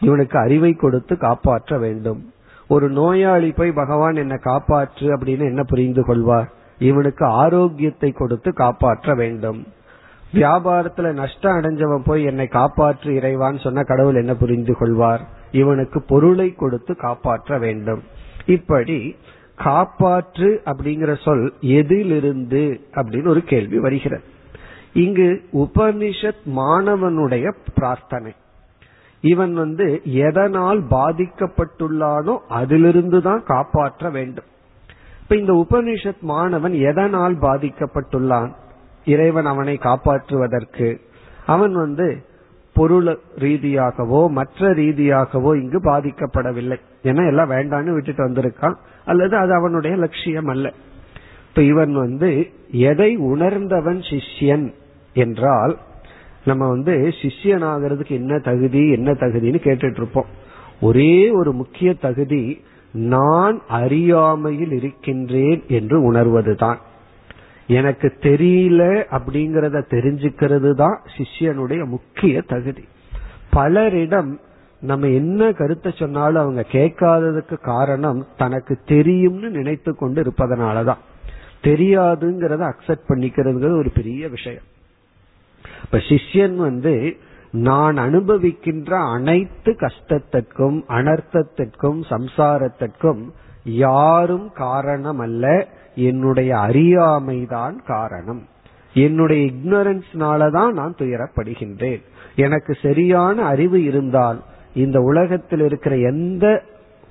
இவனுக்கு அறிவை கொடுத்து காப்பாற்ற வேண்டும். ஒரு நோயாளி போய் பகவான் என்ன காப்பாற்று அப்படின்னு என்ன புரிந்து கொள்வார்? இவனுக்கு ஆரோக்கியத்தை கொடுத்து காப்பாற்ற வேண்டும். வியாபாரத்துல நஷ்டம் அடைஞ்சவன் போய் என்னை காப்பாற்று இறைவான்னு சொன்ன கடவுள் என்ன புரிந்து கொள்வார்? இவனுக்கு பொருளை கொடுத்து காப்பாற்ற வேண்டும். இப்படி காப்பாற்று அப்படிங்கிற சொல் எதிலிருந்து அப்படின்னு ஒரு கேள்வி வருகிறது. இங்கு உபனிஷத் மாணவனுடைய பிரார்த்தனை. இவன் வந்து எதனால் பாதிக்கப்பட்டுள்ளானோ அதிலிருந்து தான் காப்பாற்ற வேண்டும். இப்ப இந்த உபனிஷத் மாணவன் எதனால் பாதிக்கப்பட்டுள்ளான்? இறைவன் அவனை காப்பாற்றுவதற்கு. அவன் வந்து பொருள் ரீதியாகவோ மற்ற ரீதியாகவோ இங்கு பாதிக்கப்படவில்லை. ஏன்னா எல்லாம் வேண்டான்னு விட்டுட்டு வந்திருக்கான். அல்லது அது அவனுடைய லட்சியம் அல்ல. இப்ப இவன் வந்து எதை உணர்ந்தவன் சிஷ்யன் என்றால் நம்ம வந்து சிஷ்யன் ஆகிறதுக்கு என்ன தகுதி என்ன தகுதின்னு கேட்டுட்டு இருப்போம் ஒரே ஒரு முக்கிய தகுதி நான் அறியாமையில் இருக்கின்றேன் என்று உணர்வதுதான். எனக்கு தெரியல அப்படிங்கறத தெரிஞ்சுக்கிறது தான் சிஷ்யனுடைய முக்கிய தகுதி. பலரிடம் நம்ம என்ன கருத்தை சொன்னாலும் அவங்க கேட்காததுக்கு காரணம் தனக்கு தெரியும்னு நினைத்து கொண்டு இருப்பதனாலதான். தெரியாதுங்கிறத அக்செப்ட் பண்ணிக்கிறதுங்கிறது ஒரு பெரிய விஷயம். இப்ப சிஷ்யன் வந்து நான் அனுபவிக்கின்ற அனைத்து கஷ்டத்திற்கும் அனர்த்தத்திற்கும் சம்சாரத்திற்கும் யாரும் காரணம் அல்ல என்னுடைய அறியாமைதான் காரணம். என்னுடைய இக்னரன்ஸ்னாலதான் நான் துயரப்படுகின்றேன். எனக்கு சரியான அறிவு இருந்தால் இந்த உலகத்தில் இருக்கிற எந்த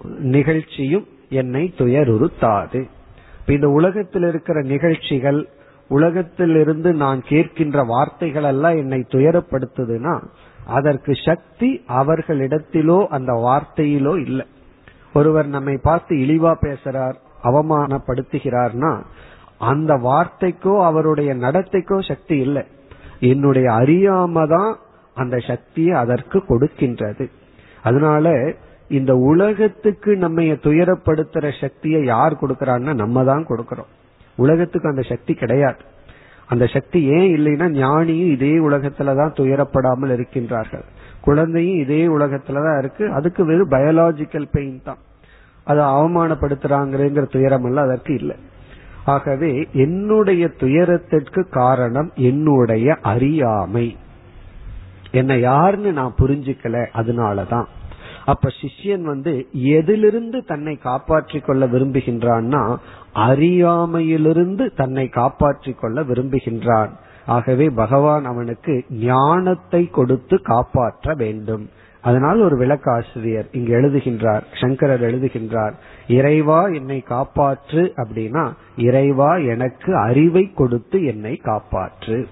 நிகழ்ச்சியும் என்னை துயருறுத்தாது. இந்த உலகத்தில் இருக்கிற நிகழ்ச்சிகள் உலகத்திலிருந்து நான் கேட்கின்ற வார்த்தைகள் எல்லாம் என்னை துயரப்படுத்துதுன்னா அதற்கு சக்தி அவர்களிடத்திலோ அந்த வார்த்தையிலோ இல்லை. ஒருவர் நம்மை பார்த்து இழிவா பேசுறார் அவமானப்படுத்துகிறார்னா அந்த வார்த்தைக்கோ அவருடைய நடத்தைக்கோ சக்தி இல்லை. என்னுடைய அறியாம தான் அந்த சக்தியை அதற்கு கொடுக்கின்றது. அதனால இந்த உலகத்துக்கு நம்ம துயரப்படுத்துற சக்தியை யார் கொடுக்கறான்னா நம்ம தான் கொடுக்கறோம். உலகத்துக்கு அந்த சக்தி கிடையாது. அந்த சக்தி ஏன் இல்லைன்னா ஞானியும் இதே உலகத்துலதான் துயரப்படாமல் இருக்கின்றார்கள். குழந்தையும் இதே உலகத்துலதான் இருக்கு. அதுக்கு வெறும் பயாலாஜிக்கல் பெயின் தான். அதை அவமானப்படுத்துறாங்கிற துயரம் அல்ல அதற்கு இல்லை. ஆகவே என்னுடைய துயரத்திற்கு காரணம் என்னுடைய அறியாமை. என்னை யாருன்னு நான் புரிஞ்சுக்கல அதனாலதான். அப்ப சிஷ்யன் வந்து எதிலிருந்து தன்னை காப்பாற்றிக் கொள்ள விரும்புகின்றான்னா அறியாமையிலிருந்து தன்னை காப்பாற்றிக் கொள்ள விரும்புகின்றான். ஆகவே பகவான் அவனுக்கு ஞானத்தை கொடுத்து காப்பாற்ற வேண்டும். அதனால் ஒரு விளக்காசிரியர் இங்கு எழுதுகின்றார் சங்கரர் எழுதுகின்றார் இறைவா என்னை காப்பாற்று அப்படின்னா இறைவா எனக்கு அறிவை கொடுத்து என்னை காப்பாற்று.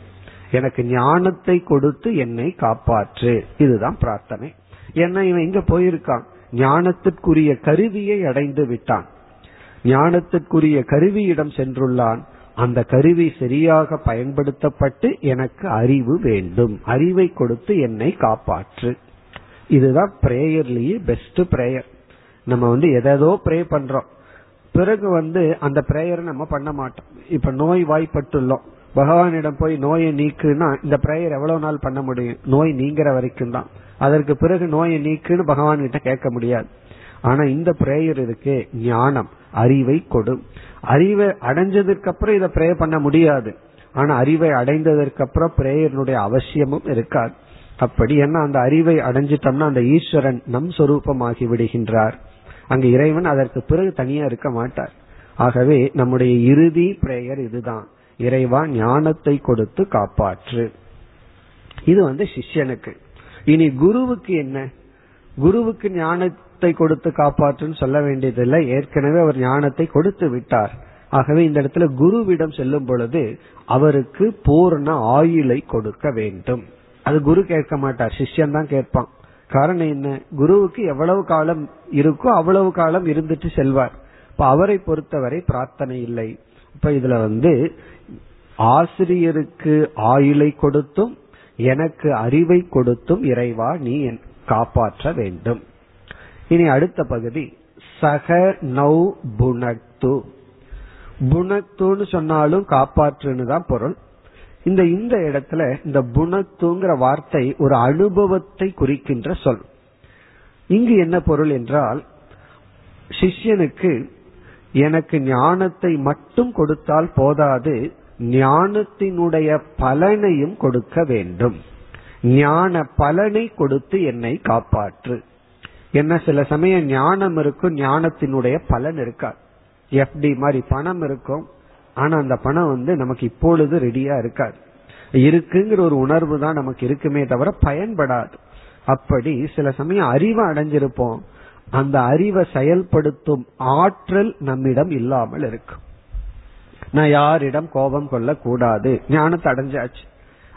எனக்கு ஞானத்தை கொடுத்து என்னை காப்பாற்று. இதுதான் பிரார்த்தனை. ஏன்னா இவன் எங்க போயிருக்கான்? ஞானத்திற்குரிய கருவியை அடைந்து விட்டான். ஞானத்திற்குரிய கருவியிடம் சென்றுள்ளான். அந்த கருவி சரியாக பயன்படுத்தப்பட்டு எனக்கு அறிவு வேண்டும். அறிவை கொடுத்து என்னை காப்பாற்று. இதுதான் பிரேயர்லயே பெஸ்ட் பிரேயர் நம்ம வந்து எதோ ப்ரே பண்றோம். பிறகு வந்து அந்த பிரேயரை நம்ம பண்ண மாட்டோம். இப்ப நோய் வாய்ப்பட்டுள்ளோம். பகவானிடம் போய் நோயை நீக்குன்னா இந்த பிரேயர் எவ்வளவு நாள் பண்ண முடியும்? நோய் நீங்கிற வரைக்கும் தான். அதற்கு பிறகு நோயை நீக்குன்னு பகவான் கிட்ட கேட்க முடியாது. ஆனா இந்த பிரேயர் இருக்கு ஞானம் அறிவை கொடும் அறிவை அடைஞ்சதுக்கு அப்புறம் இதை ப்ரே பண்ண முடியாது. ஆனா அறிவை அடைந்ததற்கு அப்புறம் பிரேயர்னுடைய அவசியமும் இருக்காது. அப்படி என்ன அந்த அறிவை அடைஞ்சிட்டோம்னா அந்த ஈஸ்வரன் நம் சொரூபமாகி விடுகின்றார். அங்கு இறைவன் அதற்கு பிறகு தனியா இருக்க மாட்டார். ஆகவே நம்முடைய இறுதி பிரேயர் இதுதான். இறைவா ஞானத்தை கொடுத்து காப்பாற்று. இது வந்து சிஷ்யனுக்கு. இனி குருவுக்கு என்ன? குருவுக்கு ஞானத்தை கொடுத்து காப்பாற்றுன்னு சொல்ல வேண்டியதில்லை. ஏற்கனவே அவர் ஞானத்தை கொடுத்து விட்டார். ஆகவே இந்த இடத்துல குருவிடம் செல்லும் பொழுது அவருக்கு பூர்ண ஆயுளை கொடுக்க வேண்டும். அது குரு கேட்க மாட்டார். சிஷ்யன் தான் கேட்பான். காரணம் என்ன? குருவுக்கு எவ்வளவு காலம் இருக்கோ அவ்வளவு காலம் இருந்துட்டு செல்வார். இப்ப அவரை பொறுத்தவரை பிரார்த்தனை இல்லை. இப்ப இதுல வந்து ஆசிரியருக்கு ஆயுளை கொடுத்தும் எனக்கு அறிவை கொடுத்தும் இறைவா நீ காப்பாற்ற வேண்டும். இனி அடுத்த பகுதி சக நௌ புனக்து புனக்துன்னு சொன்னாலும் காப்பாற்றுன்னு தான் பொருள். இந்த இந்த இடத்துல இந்த புனத்துங்கிற வார்த்தை ஒரு அனுபவத்தை குறிக்கின்ற சொல். இங்கு என்ன பொருள் என்றால் சிஷ்யனுக்கு எனக்கு ஞானத்தை மட்டும் கொடுத்தால் போதாது ஞானத்தினுடைய பலனையும் கொடுக்க வேண்டும். ஞான பலனை கொடுத்து என்னை காப்பாற்று. என்ன சில சமயம் ஞானம் இருக்கும் ஞானத்தினுடைய பலன் இருக்காது எஃப்டி மாதிரி பணம் இருக்கும். ஆனா அந்த பணம் வந்து நமக்கு இப்பொழுது ரெடியா இருக்காது. இருக்குங்கிற ஒரு உணர்வு தான் நமக்கு இருக்குமே தவிர பயன்படாது. அப்படி சில சமயம் அறிவை அடைஞ்சிருப்போம். அந்த அறிவை செயல்படுத்தும் ஆற்றல் நம்மிடம் இல்லாமல் இருக்கும். நான் யாரிடம் கோபம் கொள்ள கூடாது ஞானத்தை அடைஞ்சாச்சு.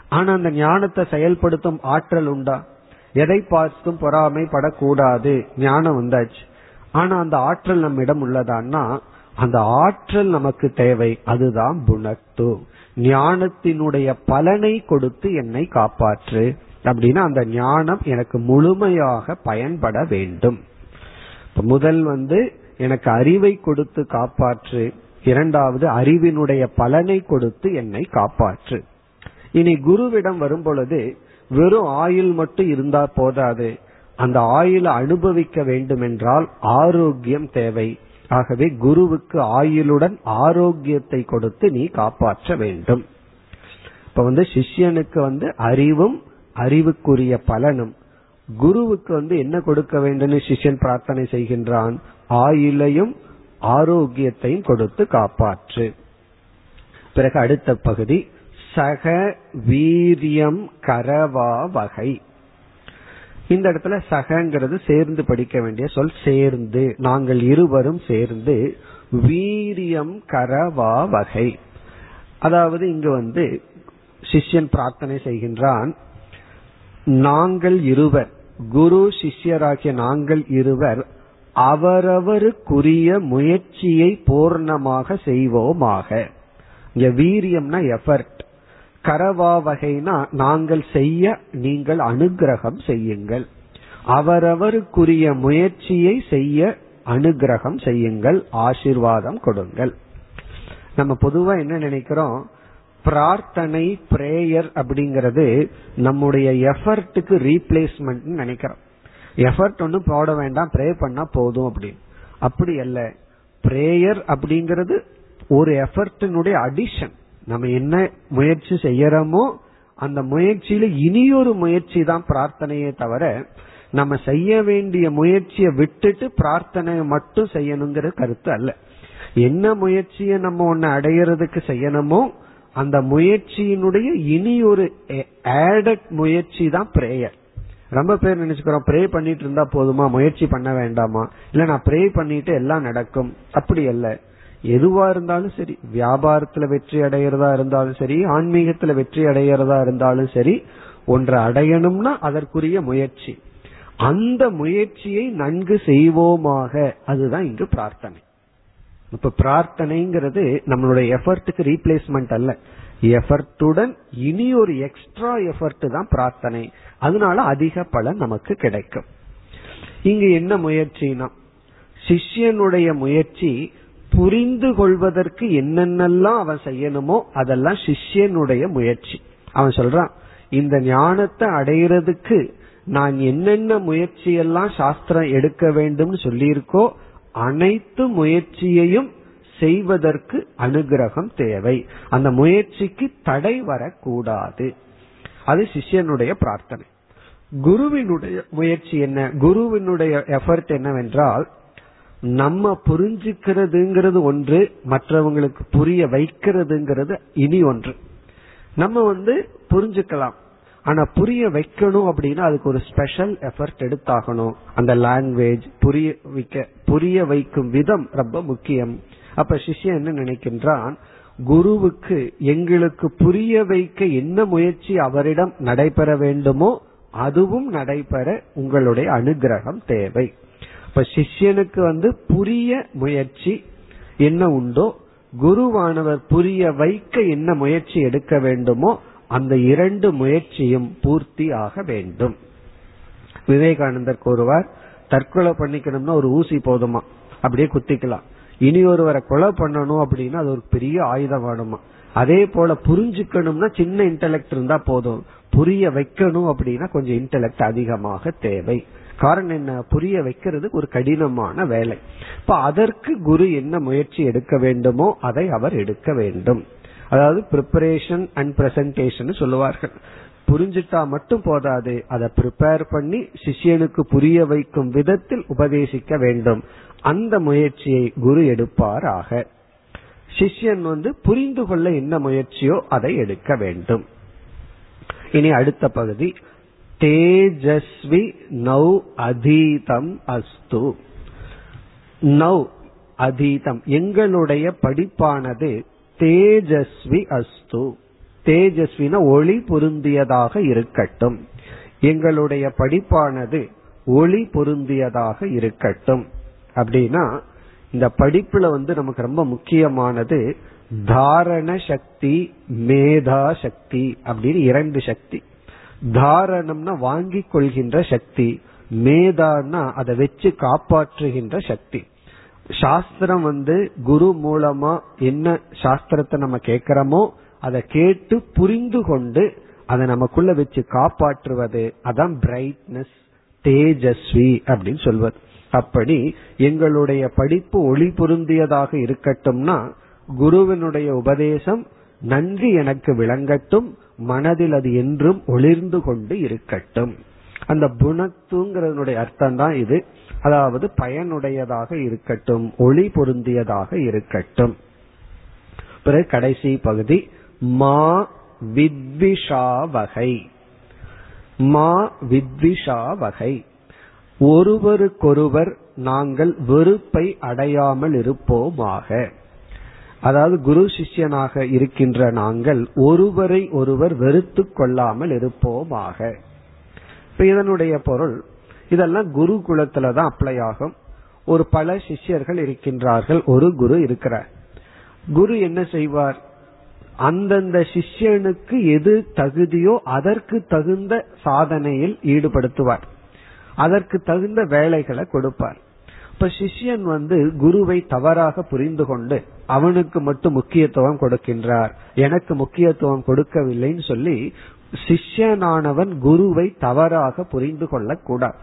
ஆனா அந்த ஞானத்தை செயல்படுத்தும் ஆற்றல் உண்டா? எதை பார்த்தும் பொறாமைப்படக்கூடாது. ஞானம் வந்தாச்சு. ஆனா அந்த ஆற்றல் நம்மிடம் உள்ளதான்னா அந்த ஆற்றல் நமக்கு தேவை. அதுதான் புணத்து ஞானத்தினுடைய பலனை கொடுத்து என்னை காப்பாற்று. அப்படின்னா அந்த ஞானம் எனக்கு முழுமையாக பயன்பட வேண்டும். முதல் வந்து எனக்கு அறிவை கொடுத்து காப்பாற்று. இரண்டாவது அறிவினுடைய பலனை கொடுத்து என்னை காப்பாற்று. இனி குருவிடம் வரும் பொழுது வெறும் ஆயுள் மட்டும் இருந்தா போதாது. அந்த ஆயுளை அனுபவிக்க வேண்டும் என்றால் ஆரோக்கியம் தேவை. ஆகவே குருவுக்கு ஆயுளுடன் ஆரோக்கியத்தை கொடுத்து நீ காப்பாற்ற வேண்டும். இப்ப வந்து சிஷ்யனுக்கு வந்து அறிவும் அறிவுக்குரிய பலனும். குருவுக்கு வந்து என்ன கொடுக்க வேண்டும்? சிஷ்யன் பிரார்த்தனை செய்கின்றான். ஆயுளையும் ஆரோக்கியத்தையும் கொடுத்து காப்பாற்று. பிறகு அடுத்த பகுதி சக வீரியம் கரவா வகை. இந்த இடத்துல சகங்கிறது சேர்ந்து படிக்க வேண்டிய சொல் சேர்ந்து நாங்கள் இருவரும் சேர்ந்து வீரியம் கரவா வகை. அதாவது இங்கு வந்து சிஷ்யன் பிரார்த்தனை செய்கின்றான் நாங்கள் இருவர் குரு சிஷ்யராகிய நாங்கள் இருவர் அவரவருக்குரிய முயற்சியை பூர்ணமாக செய்வோமாக. இங்க வீரியம்னா எஃபர்ட் கரவா வகைனா நாங்கள் செய்ய நீங்கள் அனுகிரகம் செய்யுங்கள். அவரவருக்குரிய முயற்சியை செய்ய அனுகிரகம் செய்யுங்கள். ஆசிர்வாதம் கொடுங்கள். நம்ம பொதுவா என்ன நினைக்கிறோம்? பிரார்த்தனை பிரேயர் அப்படிங்கறது நம்முடைய எஃபர்ட்டுக்கு ரீப்ளேஸ்மெண்ட் நினைக்கிறோம். எஃபர்ட் ஒன்றும் போட வேண்டாம். ப்ரே பண்ணா போதும் அப்படின்னு அப்படி அல்ல. பிரேயர் அப்படிங்கிறது ஒரு எஃபர்ட்டினுடைய அடிஷன் நம்ம என்ன முயற்சி செய்யறோமோ அந்த முயற்சியில இனியொரு முயற்சி தான் பிரார்த்தனையே தவிர நம்ம செய்ய வேண்டிய முயற்சியை விட்டுட்டு பிரார்த்தனையை மட்டும் செய்யணுங்கிற கருத்து அல்ல. என்ன முயற்சியை நம்ம ஒன்னு அடையிறதுக்கு செய்யணுமோ அந்த முயற்சியினுடைய இனி ஒரு ஆடட் முயற்சி தான் பிரேயர் ரொம்ப பேர் நினைச்சுக்கிறோம் ப்ரே பண்ணிட்டு இருந்தா போதுமா? முயற்சி பண்ண வேண்டாமா? இல்ல நான் ப்ரே பண்ணிட்டு எல்லாம் நடக்கும். அப்படி அல்ல. எதுவா இருந்தாலும் சரி வியாபாரத்துல வெற்றி அடையிறதா இருந்தாலும் சரி ஆன்மீகத்துல வெற்றி அடையிறதா இருந்தாலும் சரி ஒன்றை அடையணும்னா அதற்குரிய முயற்சி. அந்த முயற்சியை நன்கு செய்வோமாக. அதுதான் இங்கு பிரார்த்தனை. இப்ப பிரார்த்தனைங்கிறது நம்மளுடைய எஃபர்ட்டுக்கு ரீப்ளேஸ்மெண்ட் அல்ல. எஃபர்ட்டுடன் இனி ஒரு எக்ஸ்ட்ரா எஃபர்ட் தான் பிரார்த்தனை. அதனால அதிக பலன் நமக்கு கிடைக்கும். இங்கு என்ன முயற்சினா சிஷ்யனுடைய முயற்சி புரிந்து கொள்வதற்கு என்னென்னலாம் அவன் செய்யணுமோ அதெல்லாம் சிஷ்யனுடைய முயற்சி. அவன் சொல்றான் இந்த ஞானத்தை அடையிறதுக்கு நான் என்னென்ன முயற்சியெல்லாம் சாஸ்திரம் எடுக்க வேண்டும் சொல்லியிருக்கோ அனைத்து முயற்சியையும் செய்வதற்கு அனுகிரகம் தேவை. அந்த முயற்சிக்கு தடை வரக்கூடாது. அது சிஷ்யனுடைய பிரார்த்தனை. குருவினுடைய முயற்சி என்ன? குருவினுடைய எஃபர்ட் என்னவென்றால் நம்ம புரிஞ்சுக்கிறதுங்கிறது ஒன்று மற்றவங்களுக்கு புரிய வைக்கிறதுங்கிறது இனி ஒன்று. நம்ம வந்து புரிஞ்சுக்கலாம். ஆனா புரிய வைக்கணும் அப்படின்னா அதுக்கு ஒரு ஸ்பெஷல் எஃபர்ட் எடுத்தாகணும். அந்த லாங்குவேஜ் புரிய வைக்க புரிய வைக்கும் விதம் ரொம்ப முக்கியம். அப்ப சிஷ்யன் என்ன நினைக்கின்றான்? குருவுக்கு எங்களுக்கு புரிய வைக்க என்ன முயற்சி அவரிடம் நடைபெற வேண்டுமோ அதுவும் நடைபெற உங்களுடைய அனுகிரகம் தேவை. இப்ப சிஷ்யனுக்கு வந்து புரிய முயற்சி என்ன உண்டோ குருவானவர் புரிய வைக்க என்ன முயற்சி எடுக்க வேண்டுமோ அந்த இரண்டு முயற்சியும் பூர்த்தி ஆக வேண்டும். விவேகானந்தர் கூறுவார் தற்கொலை பண்ணிக்கணும்னா ஒரு ஊசி போதுமா? அப்படியே குத்திக்கலாம். இனி ஒருவரை கொலை பண்ணணும் அப்படின்னா அது ஒரு பெரிய ஆயுதம் வேணுமா அதே போல புரிஞ்சுக்கணும்னா சின்ன இன்டலெக்ட் இருந்தா போதும். புரிய வைக்கணும் அப்படின்னா கொஞ்சம் இன்டெலெக்ட் அதிகமாக தேவை. காரணம் என்ன? புரிய வைக்கிறது ஒரு கடினமான வேலை. இப்ப அதற்கு குரு என்ன முயற்சி எடுக்க வேண்டுமோ அதை அவர் எடுக்க வேண்டும். அதாவது ப்ரிப்பரேஷன் அண்ட் பிரசன்டேஷன் சொல்லுவார்கள். புரிஞ்சுட்டா மட்டும் போதாது அதை ப்ரிப்பேர் பண்ணி சிஷியனுக்கு புரிய வைக்கும் விதத்தில் உபதேசிக்க வேண்டும். அந்த முயற்சியை குரு எடுப்பார் ஆக சிஷ்யன் வந்து புரிந்து கொள்ள என்ன முயற்சியோ அதை எடுக்க வேண்டும். இனி அடுத்த பகுதி. தேஜஸ்வி நௌ அதீதம் அஸ்து. நௌ அதீதம். எங்களுடைய படிப்பானது தேஜஸ்வி அஸ்து. தேஜஸ்வின ஒளி பொருந்தியதாக இருக்கட்டும். எங்களுடைய படிப்பானது ஒளி பொருந்தியதாக இருக்கட்டும். அப்படின்னா இந்த படிப்புல வந்து நமக்கு ரொம்ப முக்கியமானது தாரண சக்தி மேதா சக்தி அப்படின்னு இரண்டு சக்தி. தாரணம்னா வாங்கி கொள்கின்ற சக்தி மேதான்னா அதை வச்சு காப்பாற்றுகின்ற சக்தி. சாஸ்திரம் வந்து குரு மூலமா என்ன சாஸ்திரத்தை நம்ம கேட்கிறோமோ அதை கேட்டு புரிந்து கொண்டு அதை நமக்குள்ள வச்சு காப்பாற்றுவது. அதான் பிரைட்னஸ் தேஜஸ்வி அப்படின்னு சொல்வது. அப்படி எங்களுடைய படிப்பு ஒளி பொருந்தியதாக இருக்கட்டும்னா குருவினுடைய உபதேசம் நன்கு எனக்கு விளங்கட்டும் மனதில் அது என்றும் ஒளிர்ந்து கொண்டு இருக்கட்டும். அந்த புணத்துங்கிறதனுடைய அர்த்தம் தான் இது. அதாவது பயனுடையதாக இருக்கட்டும் ஒளி பொருந்தியதாக இருக்கட்டும். பிறகு கடைசி பகுதி மா வித்விஷாவகை. மா வித்விஷாவகை. ஒருவருக்கொருவர் நாங்கள் வெறுப்பை அடையாமல் இருப்போமாக. அதாவது குரு சிஷ்யனாக இருக்கின்ற நாங்கள் ஒருவரை ஒருவர் வெறுத்து கொள்ளாமல் இருப்போமாக. இப்ப இதனுடைய பொருள் இதெல்லாம் குரு குலத்துல தான் அப்ளை ஆகும். ஒரு பல சிஷ்யர்கள் இருக்கின்றார்கள் ஒரு குரு இருக்கிறார். குரு என்ன செய்வார்? அந்தந்த சிஷ்யனுக்கு எது தகுதியோ அதற்கு தகுந்த சாதனையில் ஈடுபடுத்துவார். அதற்கு தகுந்த வேலைகளை கொடுப்பார். இப்ப சிஷ்யன் வந்து குருவை தவறாக புரிந்து கொண்டு அவனுக்கு மட்டும் முக்கியத்துவம் கொடுக்கின்றார். எனக்கு முக்கியத்துவம் கொடுக்கவில்லைன்னு சொல்லி சிஷ்யனானவன் குருவை தவறாக புரிந்து கொள்ளக்கூடாது.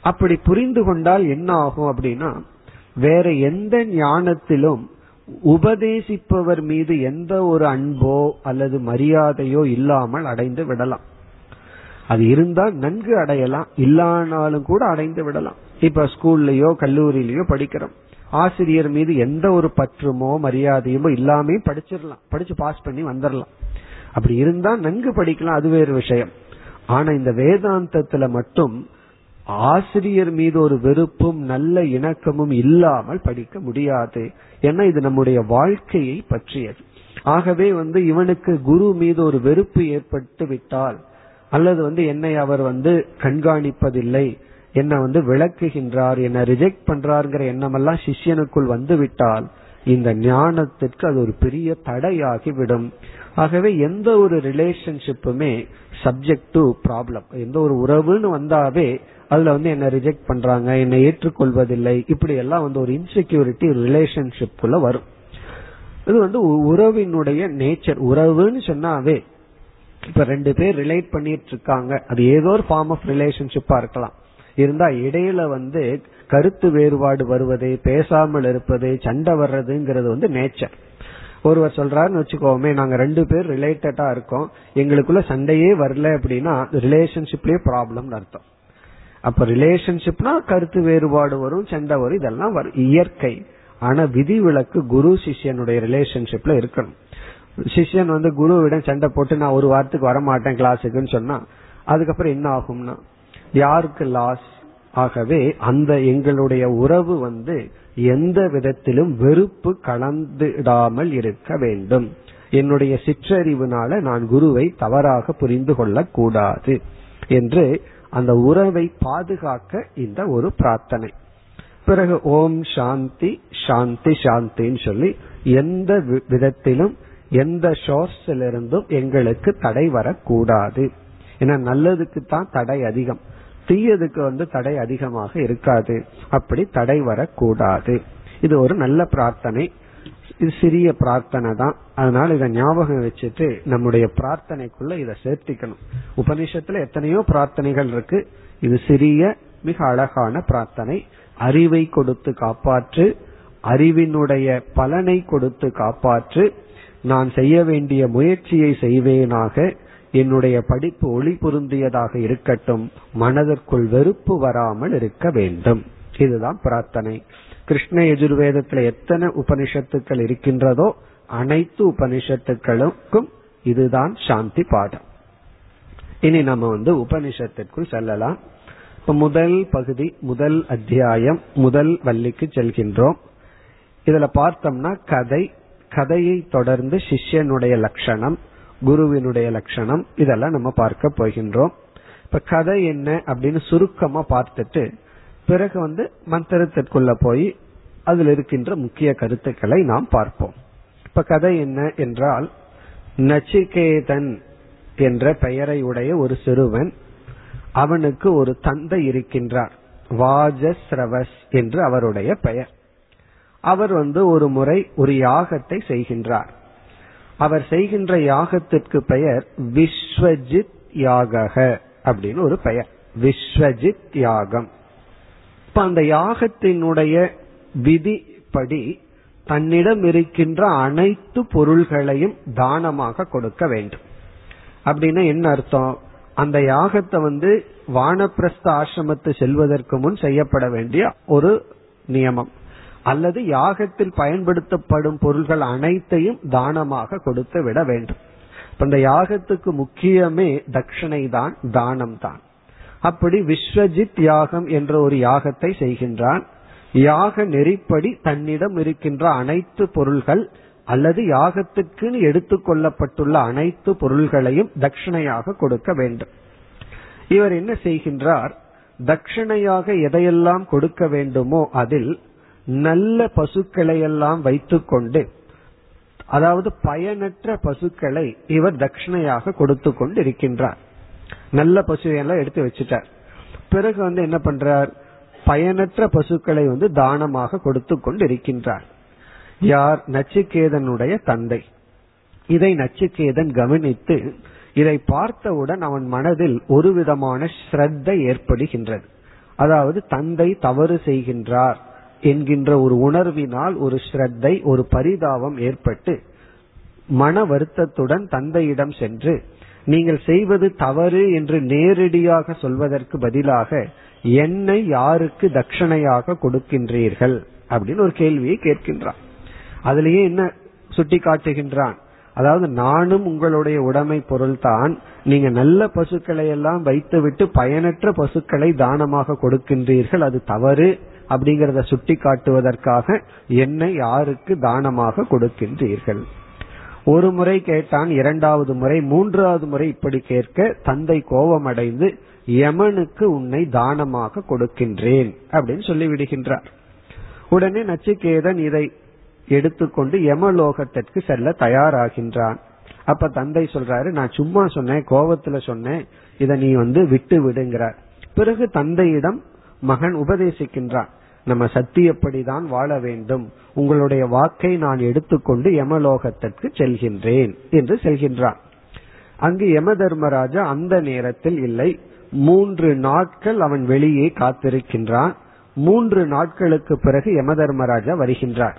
அப்படி புரிந்து கொண்டால் என்ன ஆகும் அப்படின்னா வேற எந்த ஞானத்திலும் உபதேசிப்பவர் மீது எந்த ஒரு அன்போ அல்லது மரியாதையோ இல்லாமல் அடைந்து விடலாம். அது இருந்தால் நன்கு அடையலாம். இல்லானாலும் கூட அடைந்து விடலாம். இப்ப ஸ்கூல்லயோ கல்லூரியிலயோ படிக்கிறோம். ஆசிரியர் மீது எந்த ஒரு பற்றுமோ மரியாதையுமோ இல்லாமே படிச்சிடலாம். படிச்சு பாஸ் பண்ணி வந்துடலாம். அப்படி இருந்தா நன்கு படிக்கலாம். அது வேறு விஷயம். ஆனா இந்த வேதாந்தத்துல மட்டும் ஆசிரியர் மீது ஒரு வெறுப்பும் நல்ல இணக்கமும் இல்லாமல் படிக்க முடியாது. ஏன்னா இது நம்முடைய வாழ்க்கையை பற்றியது. ஆகவே வந்து இவனுக்கு குரு மீது ஒரு வெறுப்பு ஏற்பட்டு விட்டால் அல்லது வந்து என்னை அவர் வந்து கண்காணிப்பதில்லை என்ன வந்து விளக்குகின்றார் என்ன ரிஜெக்ட் பண்றாருங்கிற எண்ணமெல்லாம் சிஷ்யனுக்குள் வந்துவிட்டால் இந்த ஞானத்திற்கு அது ஒரு பெரிய தடையாகி விடும் ஆகவே எந்த ஒரு ரிலேஷன்ஷிப்புமே சப்ஜெக்ட் டு ப்ராப்ளம் எந்த ஒரு உறவுன்னு வந்தாவே அதுல வந்து என்ன ரிஜெக்ட் பண்றாங்க என்னை ஏற்றுக்கொள்வதில்லை. இப்படி எல்லாம் வந்து ஒரு இன்செக்யூரிட்டி ரிலேஷன்ஷிப்புல வரும். இது வந்து உறவினுடைய நேச்சர் உறவுன்னு சொன்னாவே இப்ப ரெண்டு பேர் ரிலேட் பண்ணிட்டு இருக்காங்க அது ஏதோ ஒரு ஃபார்ம் ஆஃப் ரிலேஷன்ஷிப்பா இருக்கலாம். இருந்தா இடையில வந்து கருத்து வேறுபாடு வருவது பேசாமல் இருப்பது சண்டை வர்றதுங்கிறது வந்து நேச்சர் ஒருவர் சொல்றாருன்னு வச்சுக்கோமே நாங்க ரெண்டு பேர் ரிலேட்டடா இருக்கோம். எங்களுக்குள்ள சண்டையே வரல அப்படின்னா ரிலேஷன்ஷிப்லயே ப்ராப்ளம் அர்த்தம். அப்ப ரிலேஷன்ஷிப்னா கருத்து வேறுபாடு வரும் சண்டை வரும் இதெல்லாம் வரும். இயற்கை. ஆனா விதிவிலக்கு குரு சிஷ்யனுடைய ரிலேஷன்ஷிப்ல இருக்கணும். சிஷ்யன் வந்து குருவிடம் சண்டை போட்டு நான் ஒரு வாரத்துக்கு வரமாட்டேன் கிளாஸுக்குன்னு சொன்னா அதுக்கப்புறம் என்ன ஆகும்னா யாருக்கு லாஸ் ஆகவே அந்த எங்களுடைய உறவு வந்து எந்த விதத்திலும் வெறுப்பு கலந்துடாமல் இருக்க வேண்டும். என்னுடைய சிற்றறிவுனால நான் குருவை தவறாக புரிந்து கொள்ளக் கூடாது என்று அந்த உறவை பாதுகாக்க இந்த ஒரு பிரார்த்தனை. பிறகு ஓம் சாந்தி சாந்தி சாந்தின்னு சொல்லி எந்த விதத்திலும் எந்த சோர்ஸிலிருந்தும் எங்களுக்கு தடை வரக்கூடாது. ஏன்னா நல்லதுக்கு தான் தடை அதிகம். தீயதுக்கு வந்து தடை அதிகமாக இருக்காது. அப்படி தடை வரக்கூடாது. இது ஒரு நல்ல பிரார்த்தனை. இது சிறிய பிரார்த்தனை தான். அதனால இதை ஞாபகம் வச்சுட்டு நம்முடைய பிரார்த்தனைக்குள்ள இதை சேர்த்திக்கணும். உபனிஷத்துல எத்தனையோ பிரார்த்தனைகள் இருக்கு. இது சிறிய மிக அழகான பிரார்த்தனை. அறிவை கொடுத்து காப்பாற்று. அறிவினுடைய பலனை கொடுத்து காப்பாற்று. நான் செய்ய வேண்டிய முயற்சியை செய்வேனாக. என்னுடைய படிப்பு ஒளி பொருந்தியதாக இருக்கட்டும் மனதிற்குள் வெறுப்பு வராமல் இருக்க வேண்டும். இதுதான் பிரார்த்தனை. கிருஷ்ண எஜுர்வேதத்துல எத்தனை உபனிஷத்துக்கள் இருக்கின்றதோ அனைத்து உபனிஷத்துக்களுக்கும் இதுதான் சாந்தி பாடம். இனி நம்ம வந்து உபனிஷத்திற்குள் செல்லலாம். இப்ப முதல் பகுதி முதல் அத்தியாயம் முதல் வள்ளிக்கு செல்கின்றோம். இதுல பார்த்தோம்னா கதை கதையை தொடர்ந்து சிஷ்யனுடைய லட்சணம். குருவினுடைய லட்சணம். இதெல்லாம் நம்ம பார்க்க போகின்றோம். இப்ப கதை என்ன அப்படின்னு சுருக்கமா பார்த்துட்டு பிறகு வந்து மந்திரத்திற்குள்ள போய் அதில் இருக்கின்ற முக்கிய கருத்துக்களை நாம் பார்ப்போம். இப்ப கதை என்ன என்றால் நச்சிகேதன் என்ற பெயரை உடைய ஒரு சிறுவன் அவனுக்கு ஒரு தந்தை இருக்கின்றார். வாஜஸ்ரவஸ் என்று அவருடைய பெயர். அவர் வந்து ஒரு முறை ஒரு யாகத்தை செய்கின்றார். அவர் செய்கின்ற யாகத்திற்கு பெயர் விஸ்வஜித் யாகக அப்படின்னு ஒரு பெயர். விஸ்வஜித் யாகம். இப்ப அந்த யாகத்தினுடைய விதிப்படி தன்னிடம் இருக்கின்ற அனைத்து பொருள்களையும் தானமாக கொடுக்க வேண்டும். அப்படின்னா என்ன அர்த்தம்? அந்த யாகத்தை வந்து வானப்பிரஸ்த ஆசிரமத்து செல்வதற்கு முன் செய்யப்பட வேண்டிய ஒரு நியமம். அல்லது யாகத்தில் பயன்படுத்தப்படும் பொருள்கள் அனைத்தையும் தானமாக கொடுத்து விட வேண்டும். இந்த யாகத்துக்கு முக்கியமே தட்சிணை தான் தானம் தான். அப்படி விஸ்வஜித் யாகம் என்ற ஒரு யாகத்தை செய்கின்றான். யாக நெறிப்படி தன்னிடம் இருக்கின்ற அனைத்து பொருள்கள் அல்லது யாகத்துக்குன்னு எடுத்துக்கொள்ளப்பட்டுள்ள அனைத்து பொருள்களையும் தட்சிணையாக கொடுக்க வேண்டும். இவர் என்ன செய்கின்றார்? தட்சிணையாக எதையெல்லாம் கொடுக்க வேண்டுமோ அதில் நல்ல பசுக்களை எல்லாம் வைத்துக்கொண்டு அதாவது பயனற்ற பசுக்களை இவர் தட்சிணையாக கொடுத்து கொண்டு இருக்கின்றார் நல்ல பசுவையெல்லாம் எடுத்து வச்சுட்டார். பிறகு வந்து என்ன பண்றார்? பயனற்ற பசுக்களை வந்து தானமாக கொடுத்து கொண்டு இருக்கின்றார் யார்? நச்சிகேதனுடைய தந்தை. இதை நச்சிகேதன் கவனித்து இதை பார்த்தவுடன் அவன் மனதில் ஒரு விதமான ஸ்ரத்தை ஏற்படுகின்றது. அதாவது தந்தை தவறு செய்கின்றார். என்கின்ற ஒரு உணர்வினால் ஒரு ஸ்ரத்தை ஒரு பரிதாபம் ஏற்பட்டு மன வருத்தத்துடன் தந்தையிடம் சென்று நீங்கள் செய்வது தவறு என்று நேரடியாக சொல்வதற்கு பதிலாக என்னை யாருக்கு தட்சணையாக கொடுக்கின்றீர்கள்? அப்படின்னு ஒரு கேள்வியை கேட்கின்றான். அதுலயே என்ன சுட்டி காட்டுகின்றான் அதாவது நானும் உங்களுடைய உடைமை பொருள்தான் நீங்க நல்ல பசுக்களை எல்லாம் வைத்துவிட்டு பயனற்ற பசுக்களை தானமாக கொடுக்கின்றீர்கள் அது தவறு. அப்படிங்கறத சுட்டி காட்டுவதற்காக என்னை யாருக்கு தானமாக கொடுக்கின்றீர்கள்? ஒரு முறை கேட்டான் இரண்டாவது முறை மூன்றாவது முறை இப்படி கேட்க தந்தை கோபமடைந்து யமனுக்கு உன்னை தானமாக கொடுக்கின்றேன் அப்படின்னு சொல்லி விடுகின்றார் உடனே நச்சிகேதன் இதை எடுத்துக்கொண்டு யமலோகத்திற்கு செல்ல தயாராகின்றான். அப்ப தந்தை சொல்றாரு நான் சும்மா சொன்னேன் கோபத்துல சொன்னேன் இத நீ வந்து விட்டு விடுங்கிறார் பிறகு தந்தையிடம் மகன் உபதேசிக்கின்றான். நம்ம சத்தியப்படிதான் வாழ வேண்டும்? உங்களுடைய வாக்கை நான் எடுத்துக்கொண்டு யமலோகத்திற்கு செல்கின்றேன் என்று செல்கின்றான். அங்கு யம தர்மராஜா அந்த நேரத்தில் இல்லை. மூன்று நாட்கள் அவன் வெளியே காத்திருக்கின்றான். மூன்று நாட்களுக்கு பிறகு யம தர்மராஜா வருகின்றார்.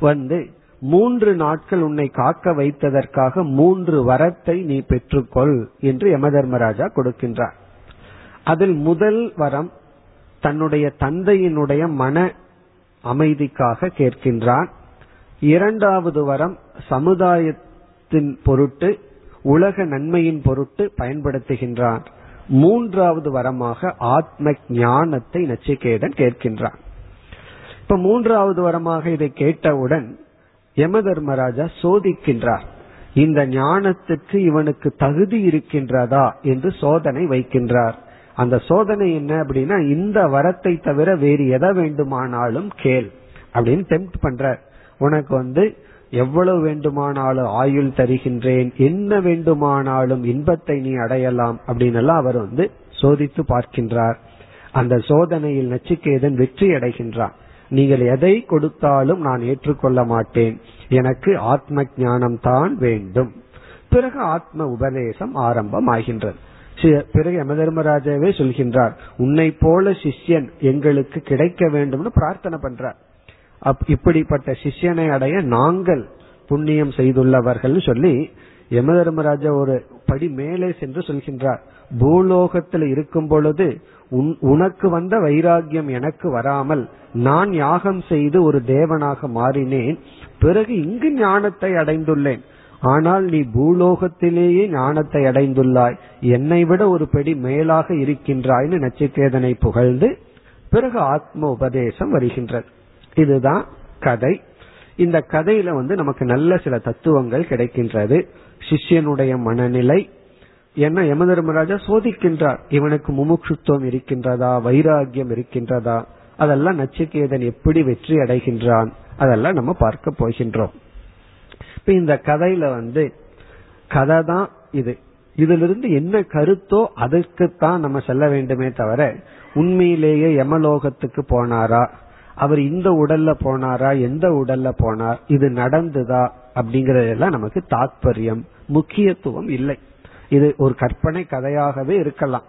வந்து மூன்று நாட்கள் உன்னை காக்க வைத்ததற்காக மூன்று வரத்தை நீ பெற்றுக்கொள் என்று யம தர்மராஜா கொடுக்கின்றார். அதில் முதல் வரம் தன்னுடைய தந்தையினுடைய மன அமைதிக்காக கேட்கின்றான். இரண்டாவது வரம் சமுதாயத்தின் பொருட்டு உலக நன்மையின் பொருட்டு பயன்படுத்துகின்றான். மூன்றாவது வரமாக ஆத்ம ஞானத்தை நச்சிகேதன் கேட்கின்றான். இப்ப மூன்றாவது வரமாக இதை கேட்டவுடன் யம தர்மராஜா சோதிக்கின்றார். இந்த ஞானத்துக்கு இவனுக்கு தகுதி இருக்கின்றதா என்று சோதனை வைக்கின்றார். அந்த சோதனை என்ன அப்படின்னா இந்த வரத்தை தவிர வேறு எதை வேண்டுமானாலும் கேள் அப்படின்னு டெம்ட் பண்ற. உனக்கு வந்து எவ்வளவு வேண்டுமானாலும் ஆயுள் தருகின்றேன் என்ன வேண்டுமானாலும் இன்பத்தை நீ அடையலாம் அப்படின்னு எல்லாம் அவர் வந்து சோதித்து பார்க்கின்றார். அந்த சோதனையில் நச்சிகேதன் வெற்றி அடைகின்றார் நீங்கள் எதை கொடுத்தாலும் நான் ஏற்றுக்கொள்ள மாட்டேன். எனக்கு ஆத்ம ஞானம் தான் வேண்டும். பிறகு ஆத்ம உபதேசம் ஆரம்பம் ஆகின்றது பிறகு யம தர்மராஜாவே சொல்கின்றார் உன்னை போல சிஷ்யன் எங்களுக்கு கிடைக்க வேண்டும்னு பிரார்த்தனை பண்றார். இப்படிப்பட்ட சிஷ்யனை அடைய நாங்கள் புண்ணியம் செய்துள்ளவர்கள் சொல்லி யம தர்மராஜா ஒரு படி மேலே சென்று சொல்கின்றார். பூலோகத்தில் இருக்கும் பொழுது உனக்கு வந்த வைராகியம் எனக்கு வராமல் நான் யாகம் செய்து ஒரு தேவனாக மாறினேன் பிறகு இங்கு ஞானத்தை அடைந்துள்ளேன். ஆனால் நீ பூலோகத்திலேயே ஞானத்தை அடைந்துள்ளாய். என்னை விட ஒரு படி மேலாக இருக்கின்றாய்னு நச்சிகேதனை புகழ்ந்து பிறகு ஆத்ம உபதேசம் வருகின்றது. இதுதான் கதை. இந்த கதையில வந்து நமக்கு நல்ல சில தத்துவங்கள் கிடைக்கின்றது. சிஷ்யனுடைய மனநிலை. என்ன யம தர்மராஜா சோதிக்கின்றார். இவனுக்கு முமுட்சுத்துவம் இருக்கின்றதா? வைராகியம் இருக்கின்றதா? அதெல்லாம் நச்சுக்கேதன் எப்படி வெற்றி அடைகின்றான்? அதெல்லாம் நம்ம பார்க்க போகின்றோம். இப்ப இந்த கதையில வந்து கதை தான் இது. இதுல இருந்து என்ன கருத்தோ அதுக்குத்தான் நம்ம செல்ல வேண்டுமே தவிர உண்மையிலேயே யமலோகத்துக்கு போனாரா? அவர் இந்த உடல்ல போனாரா? எந்த உடல்ல போனார்? இது நடந்துதா? அப்படிங்கறதெல்லாம் நமக்கு தாத்பரியம் முக்கியத்துவம் இல்லை. இது ஒரு கற்பனை கதையாகவே இருக்கலாம்.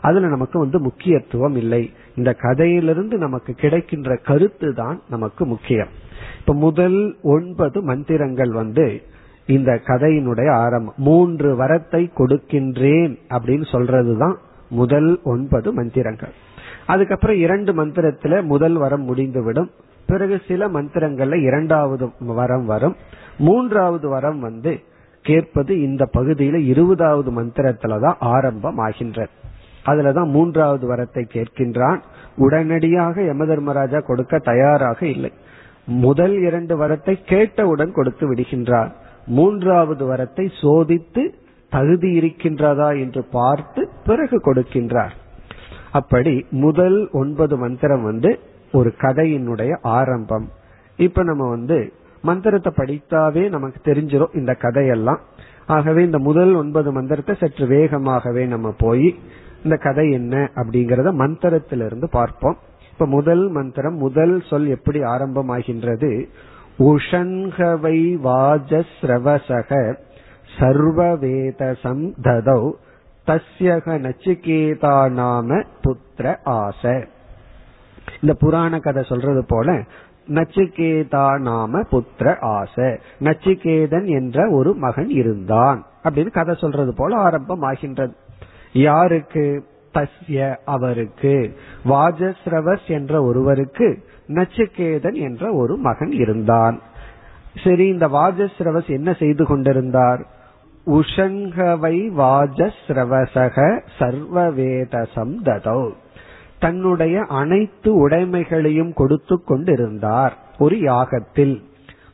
அதுல நமக்கு வந்து முக்கியத்துவம் இல்லை. இந்த கதையிலிருந்து நமக்கு கிடைக்கின்ற கருத்து தான் நமக்கு முக்கியம். இப்ப முதல் ஒன்பது மந்திரங்கள் வந்து இந்த கதையினுடைய ஆரம்பம். மூன்று வரத்தை கொடுக்கின்றேன் அப்படின்னு சொல்றதுதான் முதல் ஒன்பது மந்திரங்கள். அதுக்கப்புறம் இரண்டு மந்திரத்துல முதல் வரம் முடிந்துவிடும். பிறகு சில மந்திரங்கள்ல இரண்டாவது வரம் வரும். மூன்றாவது வரம் வந்து கேட்பது இந்த பகுதியில இருபதாவது மந்திரத்துலதான் ஆரம்பம் ஆகின்றது அதுலதான் மூன்றாவது வரத்தை கேட்கின்றான். உடனடியாக யம தர்மராஜா கொடுக்க தயாராக இல்லை. முதல் இரண்டு வரத்தை கேட்டவுடன் கொடுத்து விடுகின்றார். மூன்றாவது வரத்தை சோதித்து தகுதி இருக்கின்றதா என்று பார்த்து பிறகு கொடுக்கின்றார். அப்படி முதல் ஒன்பது மந்திரம் வந்து ஒரு கதையினுடைய ஆரம்பம். இப்ப நம்ம வந்து மந்திரத்தை படித்தாவே நமக்கு தெரிஞ்சிடும் இந்த கதையெல்லாம். ஆகவே இந்த முதல் ஒன்பது மந்திரத்தை சற்று வேகமாகவே நம்ம போய் இந்த கதை என்ன அப்படிங்கறத மந்திரத்திலிருந்து பார்ப்போம். இப்ப முதல் மந்திரம் முதல் சொல் எப்படி ஆரம்பமாகின்றது? உஷன்கவை வாஜஸ்ரவசக சர்வவேதசம் ததௌ தஸ்யக நச்சிகேதா நாம புத்திர ஆச. இந்த புராண கதை சொல்றது போல நச்சிகேதா நாம புத்திர ஆச. நச்சிகேதன் என்ற ஒரு மகன் இருந்தான் அப்படின்னு கதை சொல்றது போல ஆரம்பம் ஆகின்றது யாருக்கு? தஸ்ய அவருக்கு வாஜஸ்ரவஸ் என்ற ஒருவருக்கு நச்சுக்கேதன் என்ற ஒரு மகன் இருந்தான். சரி இந்த வாஜஸ்ரவஸ் என்ன செய்து கொண்டிருந்தார்? உஷங்கவை வாஜஸ்ரவசக சர்வவேதசம் ததோ. தன்னுடைய அனைத்து உடைமைகளையும் கொடுத்து கொண்டிருந்தார் ஒரு யாகத்தில்.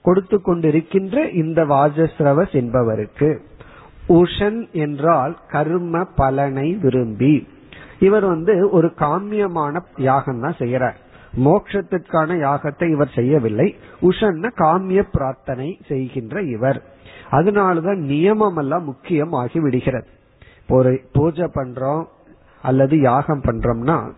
கொடுத்து கொண்டிருக்கின்ற இந்த வாஜஸ்ரவஸ் என்பவருக்கு உஷன் என்றால் கர்ம பலனை விரும்பி. இவர் வந்து ஒரு காமியமான யாகம் தான் செய்யறார். மோட்சத்திற்கான யாகத்தை இவர் செய்யவில்லை. உஷன்ன காமிய பிரார்த்தனை செய்கின்ற இவர். அதனாலதான் நியமம் எல்லாம் முக்கியம் ஆகி விடுகிறது ஒரு பூஜை பண்றோம் அல்லது யாகம் பண்றோம்னா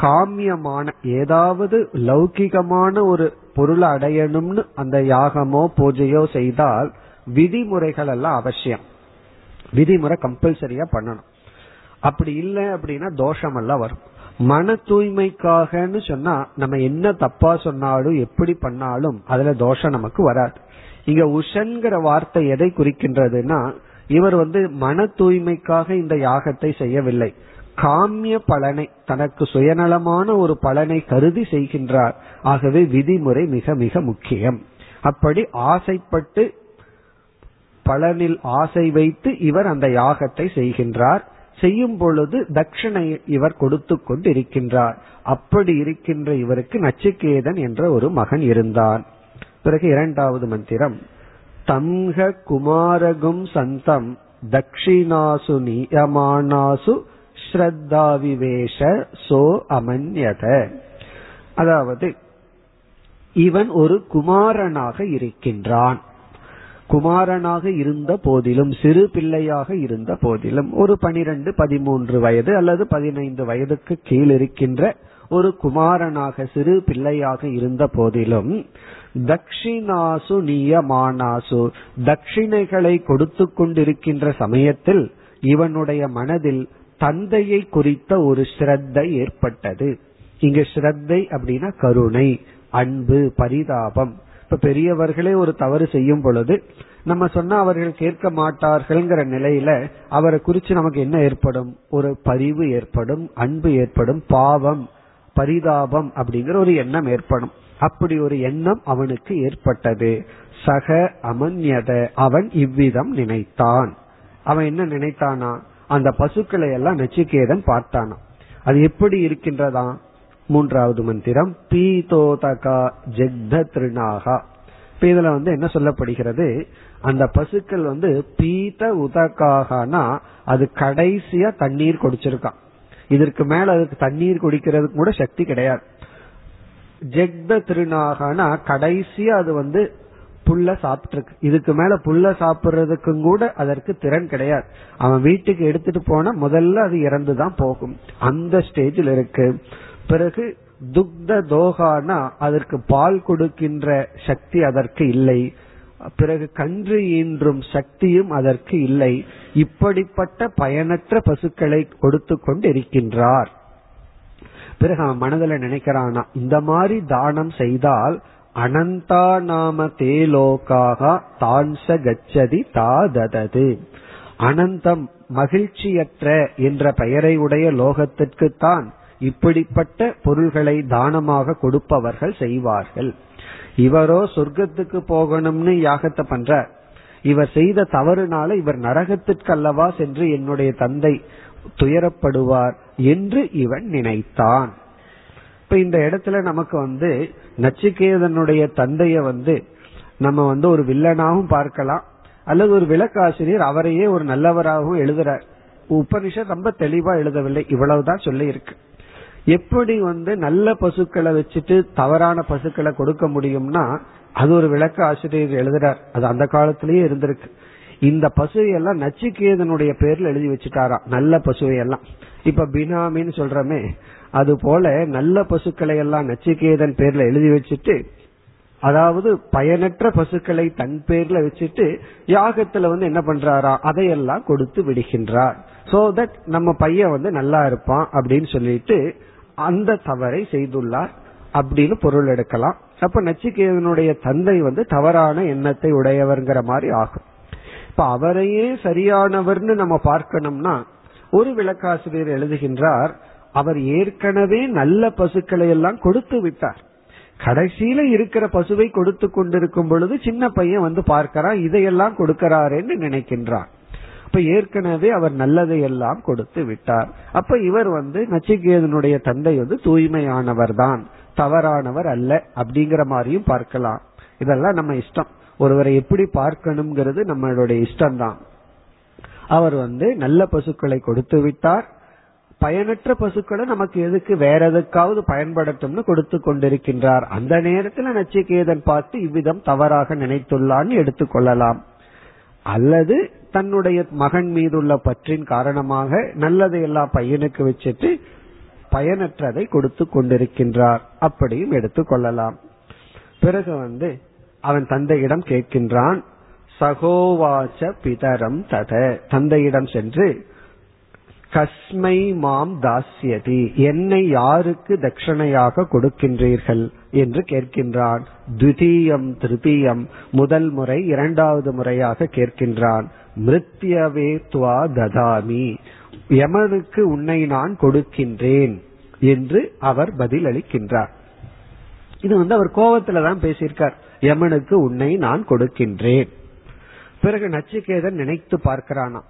காமியமான ஏதாவது லௌகிகமான ஒரு பொருளை அடையணும்னு அந்த யாகமோ பூஜையோ செய்தால் விதிமுறைகள் எல்லாம் அவசியம். விதிமுறை கம்பல்சரியா பண்ணணும். அப்படி இல்லை அப்படின்னா தோஷம் எல்லாம் வரும். மன தூய்மைக்காகன்னு சொன்னா நம்ம என்ன தப்பா சொன்னாலும் எப்படி பண்ணாலும் அதுல தோஷம் நமக்கு வராது. இங்க உஷன்கிற வார்த்தை எதை குறிக்கின்றதுன்னா இவர் வந்து மன தூய்மைக்காக இந்த யாகத்தை செய்யவில்லை. காமிய பலனை தனக்கு சுயநலமான ஒரு பலனை கருதி செய்கின்றார். ஆகவே விதிமுறை மிக மிக முக்கியம். அப்படி ஆசைப்பட்டு பலனில் ஆசை வைத்து இவர் அந்த யாகத்தை செய்கின்றார். செய்யும் பொழுது தட்சிணை இவர் கொடுத்து கொண்டு இருக்கின்றார் அப்படி இருக்கின்ற இவருக்கு நச்சிகேதன் என்ற ஒரு மகன் இருந்தான். பிறகு இரண்டாவது மந்திரம். தம்ஹ குமாரகும் சந்தம் தக்ஷிணாசு நியமானாசு ஸ்ரத்தாவிவேஷ சோ அமன்யத. அதாவது இவன் ஒரு குமாரனாக இருக்கின்றான். குமாரனாக இருந்த போதிலும் சிறு பிள்ளையாக இருந்த போதிலும் ஒரு பனிரெண்டு பதிமூன்று வயது அல்லது பதினைந்து வயதுக்கு கீழ் இருக்கின்ற ஒரு குமாரனாக சிறு பிள்ளையாக இருந்த போதிலும் தக்ஷினாசு நியமானாசு தட்சிணைகளை கொடுத்து கொண்டிருக்கின்ற சமயத்தில் இவனுடைய மனதில் தந்தையை குறித்த ஒரு ஸ்ரத்தை ஏற்பட்டது. இங்கு ஸ்ரத்தை அப்படின்னா கருணை அன்பு பரிதாபம். இப்ப பெரியவர்களே ஒரு தவறு செய்யும் பொழுது நம்ம சொன்னா அவர்கள் கேட்க மாட்டார்கள்ங்கிற நிலையில அவரை குறிச்சு நமக்கு என்ன ஏற்படும்? ஒரு பரிவு ஏற்படும் அன்பு ஏற்படும் பாவம் பரிதாபம் அப்படிங்கிற ஒரு எண்ணம் ஏற்படும். அப்படி ஒரு எண்ணம் அவனுக்கு ஏற்பட்டது. சக அமன்யத அவன் இவ்விதம் நினைத்தான். அவன் என்ன நினைத்தானா? அந்த பசுக்களை எல்லாம் நச்சுக்கேதன் பார்த்தானா? அது எப்படி இருக்கின்றதா? மூன்றாவது மந்திரம் பீதோதகா ஜெக்த திருநாகா இப்ப இதுல வந்து என்ன சொல்லப்படுகிறது? அந்த பசுக்கள் வந்து பீத உதகாகனா அது கடைசியா தண்ணீர் குடிச்சிருக்கான். இதற்கு மேல அதுக்கு தண்ணீர் குடிக்கிறதுக்கு கூட சக்தி கிடையாது. ஜெக்த திருநாகனா கடைசியா அது வந்து புல்ல சாப்பிட்டுருக்கு. இதுக்கு மேல புல்ல சாப்பிடுறதுக்கும் கூட அதற்கு திறன் கிடையாது. அவன் வீட்டுக்கு எடுத்துட்டு போனா முதல்ல அது இறந்துதான் போகும். அந்த ஸ்டேஜில் இருக்கு. பிறகு துக்த தோகானா அதற்கு பால் கொடுக்கின்ற சக்தி அதற்கு இல்லை. பிறகு கன்று ஈன்றும் சக்தியும் அதற்கு இல்லை. இப்படிப்பட்ட பயனற்ற பசுக்களை கொடுத்து கொண்டு இருக்கின்றார் பிறகு அவன் மனதில் நினைக்கிறானா இந்த மாதிரி தானம் செய்தால் அனந்தா நாம தேலோக்காக தான்ச கச்சதி தாததது அனந்தம் மகிழ்ச்சியற்ற என்ற பெயரை உடைய லோகத்திற்குத்தான் இப்படிப்பட்ட பொருள்களை தானமாக கொடுப்பவர்கள் செய்வார்கள். இவரோ சொர்க்கத்துக்கு போகணும்னு யாகத்தை பண்ற இவர் செய்த தவறுனால இவர் நரகத்திற்கு அல்லவா சென்று என்னுடைய தந்தை துயரப்படுவார் என்று இவன் நினைத்தான். இப்ப இந்த இடத்துல நமக்கு வந்து நச்சிகேதனுடைய தந்தைய வந்து நம்ம வந்து ஒரு வில்லனாகவும் பார்க்கலாம். அல்லது ஒரு விளக்காசிரியர் அவரையே ஒரு நல்லவராகவும் எழுதுறார். உபனிஷத் ரொம்ப தெளிவா எழுதவில்லை. இவ்வளவுதான் சொல்லி இருக்கு எப்படி வந்து நல்ல பசுக்களை வச்சுட்டு தவறான பசுக்களை கொடுக்க முடியும்னா அது ஒரு விளக்க ஆசிரியர் எழுதுறார். அது அந்த காலத்திலேயே இருந்திருக்கு. இந்த பசுவை எல்லாம் நச்சுக்கேதனுடைய பேர்ல எழுதி வச்சுட்டாரா நல்ல பசுவை எல்லாம் இப்ப பினாமின்னு சொல்றமே அது போல நல்ல பசுக்களை எல்லாம் நச்சுக்கேதன் பேர்ல எழுதி வச்சுட்டு அதாவது பயனற்ற பசுக்களை தன் பேர்ல வச்சுட்டு யாகத்துல வந்து என்ன பண்றாரா அதையெல்லாம் கொடுத்து விடுகின்றார். சோ தட் நம்ம பையன் வந்து நல்லா இருப்பான் அப்படின்னு சொல்லிட்டு அந்த தவறை செய்துள்ளார் அப்படின்னு பொருள் எடுக்கலாம். அப்ப நச்சிகேதனுடைய தந்தை வந்து தவறான எண்ணத்தை உடையவர்ங்கிற மாதிரி ஆகும். இப்ப அவரையே சரியானவர்னு நம்ம பார்க்கணும்னா ஒரு விளக்காசிரியர் எழுதுகின்றார் அவர் ஏற்கனவே நல்ல பசுக்களை எல்லாம் கொடுத்து விட்டார். கடைசியில இருக்கிற பசுவை கொடுத்து கொண்டிருக்கும் பொழுது சின்ன பையன் வந்து பார்க்கிறான் இதையெல்லாம் கொடுக்கிறாரேன்னு நினைக்கின்றான். அப்ப ஏற்கனவே அவர் நல்லதை எல்லாம் கொடுத்து விட்டார். அப்ப இவர் வந்து நச்சிகேதனுடைய தந்தை வந்து தூய்மையானவர் தான் தவறானவர் அல்ல அப்படிங்கிற மாதிரியும் பார்க்கலாம். இதெல்லாம் நம்ம இஷ்டம். ஒருவரை எப்படி பார்க்கணுங்கிறது நம்மளுடைய இஷ்டம்தான். அவர் வந்து நல்ல பசுக்களை கொடுத்து விட்டார். பயனற்ற பசுக்களை நமக்கு எதுக்கு வேற எதுக்காவது பயன்படுத்தும்னு கொடுத்து கொண்டிருக்கின்றார். அந்த நேரத்தில் நச்சிகேதன் பார்த்து இவ்விதம் தவறாக நினைத்துள்ளான்னு எடுத்துக்கொள்ளலாம் அல்லது தன்னுடைய மகன் மீதுள்ள பற்றின் காரணமாக நல்லதை எல்லாம் பையனுக்கு வச்சுட்டு பயனற்றதை கொடுத்து கொண்டிருக்கின்றார். அப்படியும் எடுத்துக்கொள்ளலாம் பிறகு வந்து அவன் தந்தையிடம் கேட்கின்றான் சகோவாச்ச பிதரம் தத. தந்தையிடம் சென்று கஸ்மை மாம் தாசியதி என்னை யாருக்கு தட்சணையாக கொடுக்கின்றீர்கள்? என்று கேட்கின்றான். துதியம் திருத்தீயம் முதல் முறை இரண்டாவது முறையாக கேட்கின்றான். மிருத்யவே துவா ததாமி. யமனுக்கு உன்னை நான் கொடுக்கின்றேன் என்று அவர் பதிலளிக்கின்றார். இது வந்து அவர் கோபத்துல தான் பேசியிருக்கார். யமனுக்கு உன்னை நான் கொடுக்கின்றேன். பிறகு நச்சிகேதன் நினைத்து பார்க்கிறானா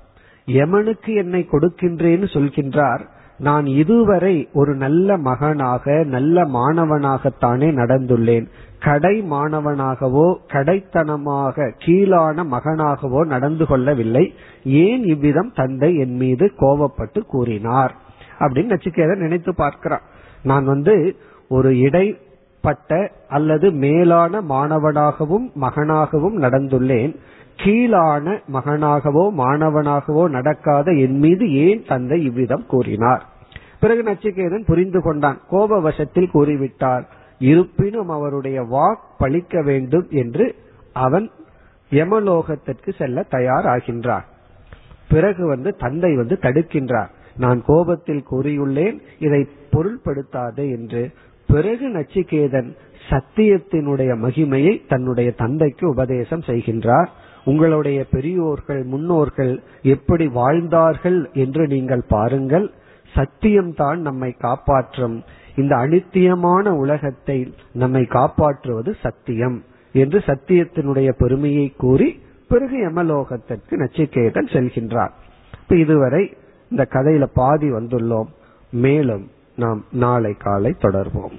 யமனுக்கு என்னை கொடுக்கின்றேன்னு சொல்கின்றார். நான் இதுவரை ஒரு நல்ல மகனாக நல்ல மாணவனாகத்தானே நடந்துள்ளேன். கடை மாணவனாகவோ கடைத்தனமாக கீழான மகனாகவோ நடந்து கொள்ளவில்லை. ஏன் இவ்விதம் தந்தை என் மீது கோபப்பட்டு கூறினார்? அப்படின்னு நச்சிகேதன் நினைத்து பார்க்கிறான். நான் வந்து ஒரு இடைப்பட்ட அல்லது மேலான மாணவனாகவும் மகனாகவும் நடந்துள்ளேன். கீழான மகனாகவோ மாணவனாகவோ நடக்காத என் மீது ஏன் தந்தை இவ்விதம் கூறினார்? பிறகு நச்சிகேதன் புரிந்து கொண்டான். கோப வசத்தில் கூறிவிட்டார் இருப்பினும் அவருடைய வாக் பழிக்க வேண்டும் என்று அவன் யமலோகத்திற்கு செல்ல தயாராகின்றார் பிறகு வந்து தந்தை வந்து தடுக்கின்றார். நான் கோபத்தில் கூறியுள்ளேன் இதை பொருள்படுத்தாதே என்று. பிறகு நச்சிகேதன் சத்தியத்தினுடைய மகிமையை தன்னுடைய தந்தைக்கு உபதேசம் செய்கின்றார். உங்களுடைய பெரியோர்கள் முன்னோர்கள் எப்படி வாழ்ந்தார்கள் என்று நீங்கள் பாருங்கள். சத்தியம்தான் நம்மை காப்பாற்றும். இந்த அனித்தியமான உலகத்தை நம்மை காப்பாற்றுவது சத்தியம் என்று சத்தியத்தினுடைய பெருமையை கூறி பிறகு யமலோகத்திற்கு நச்சிகேதன் செல்கின்றார். இப்ப இதுவரை இந்த கதையில பாதி வந்துள்ளோம். மேலும் நாம் நாளை காலை தொடர்வோம்.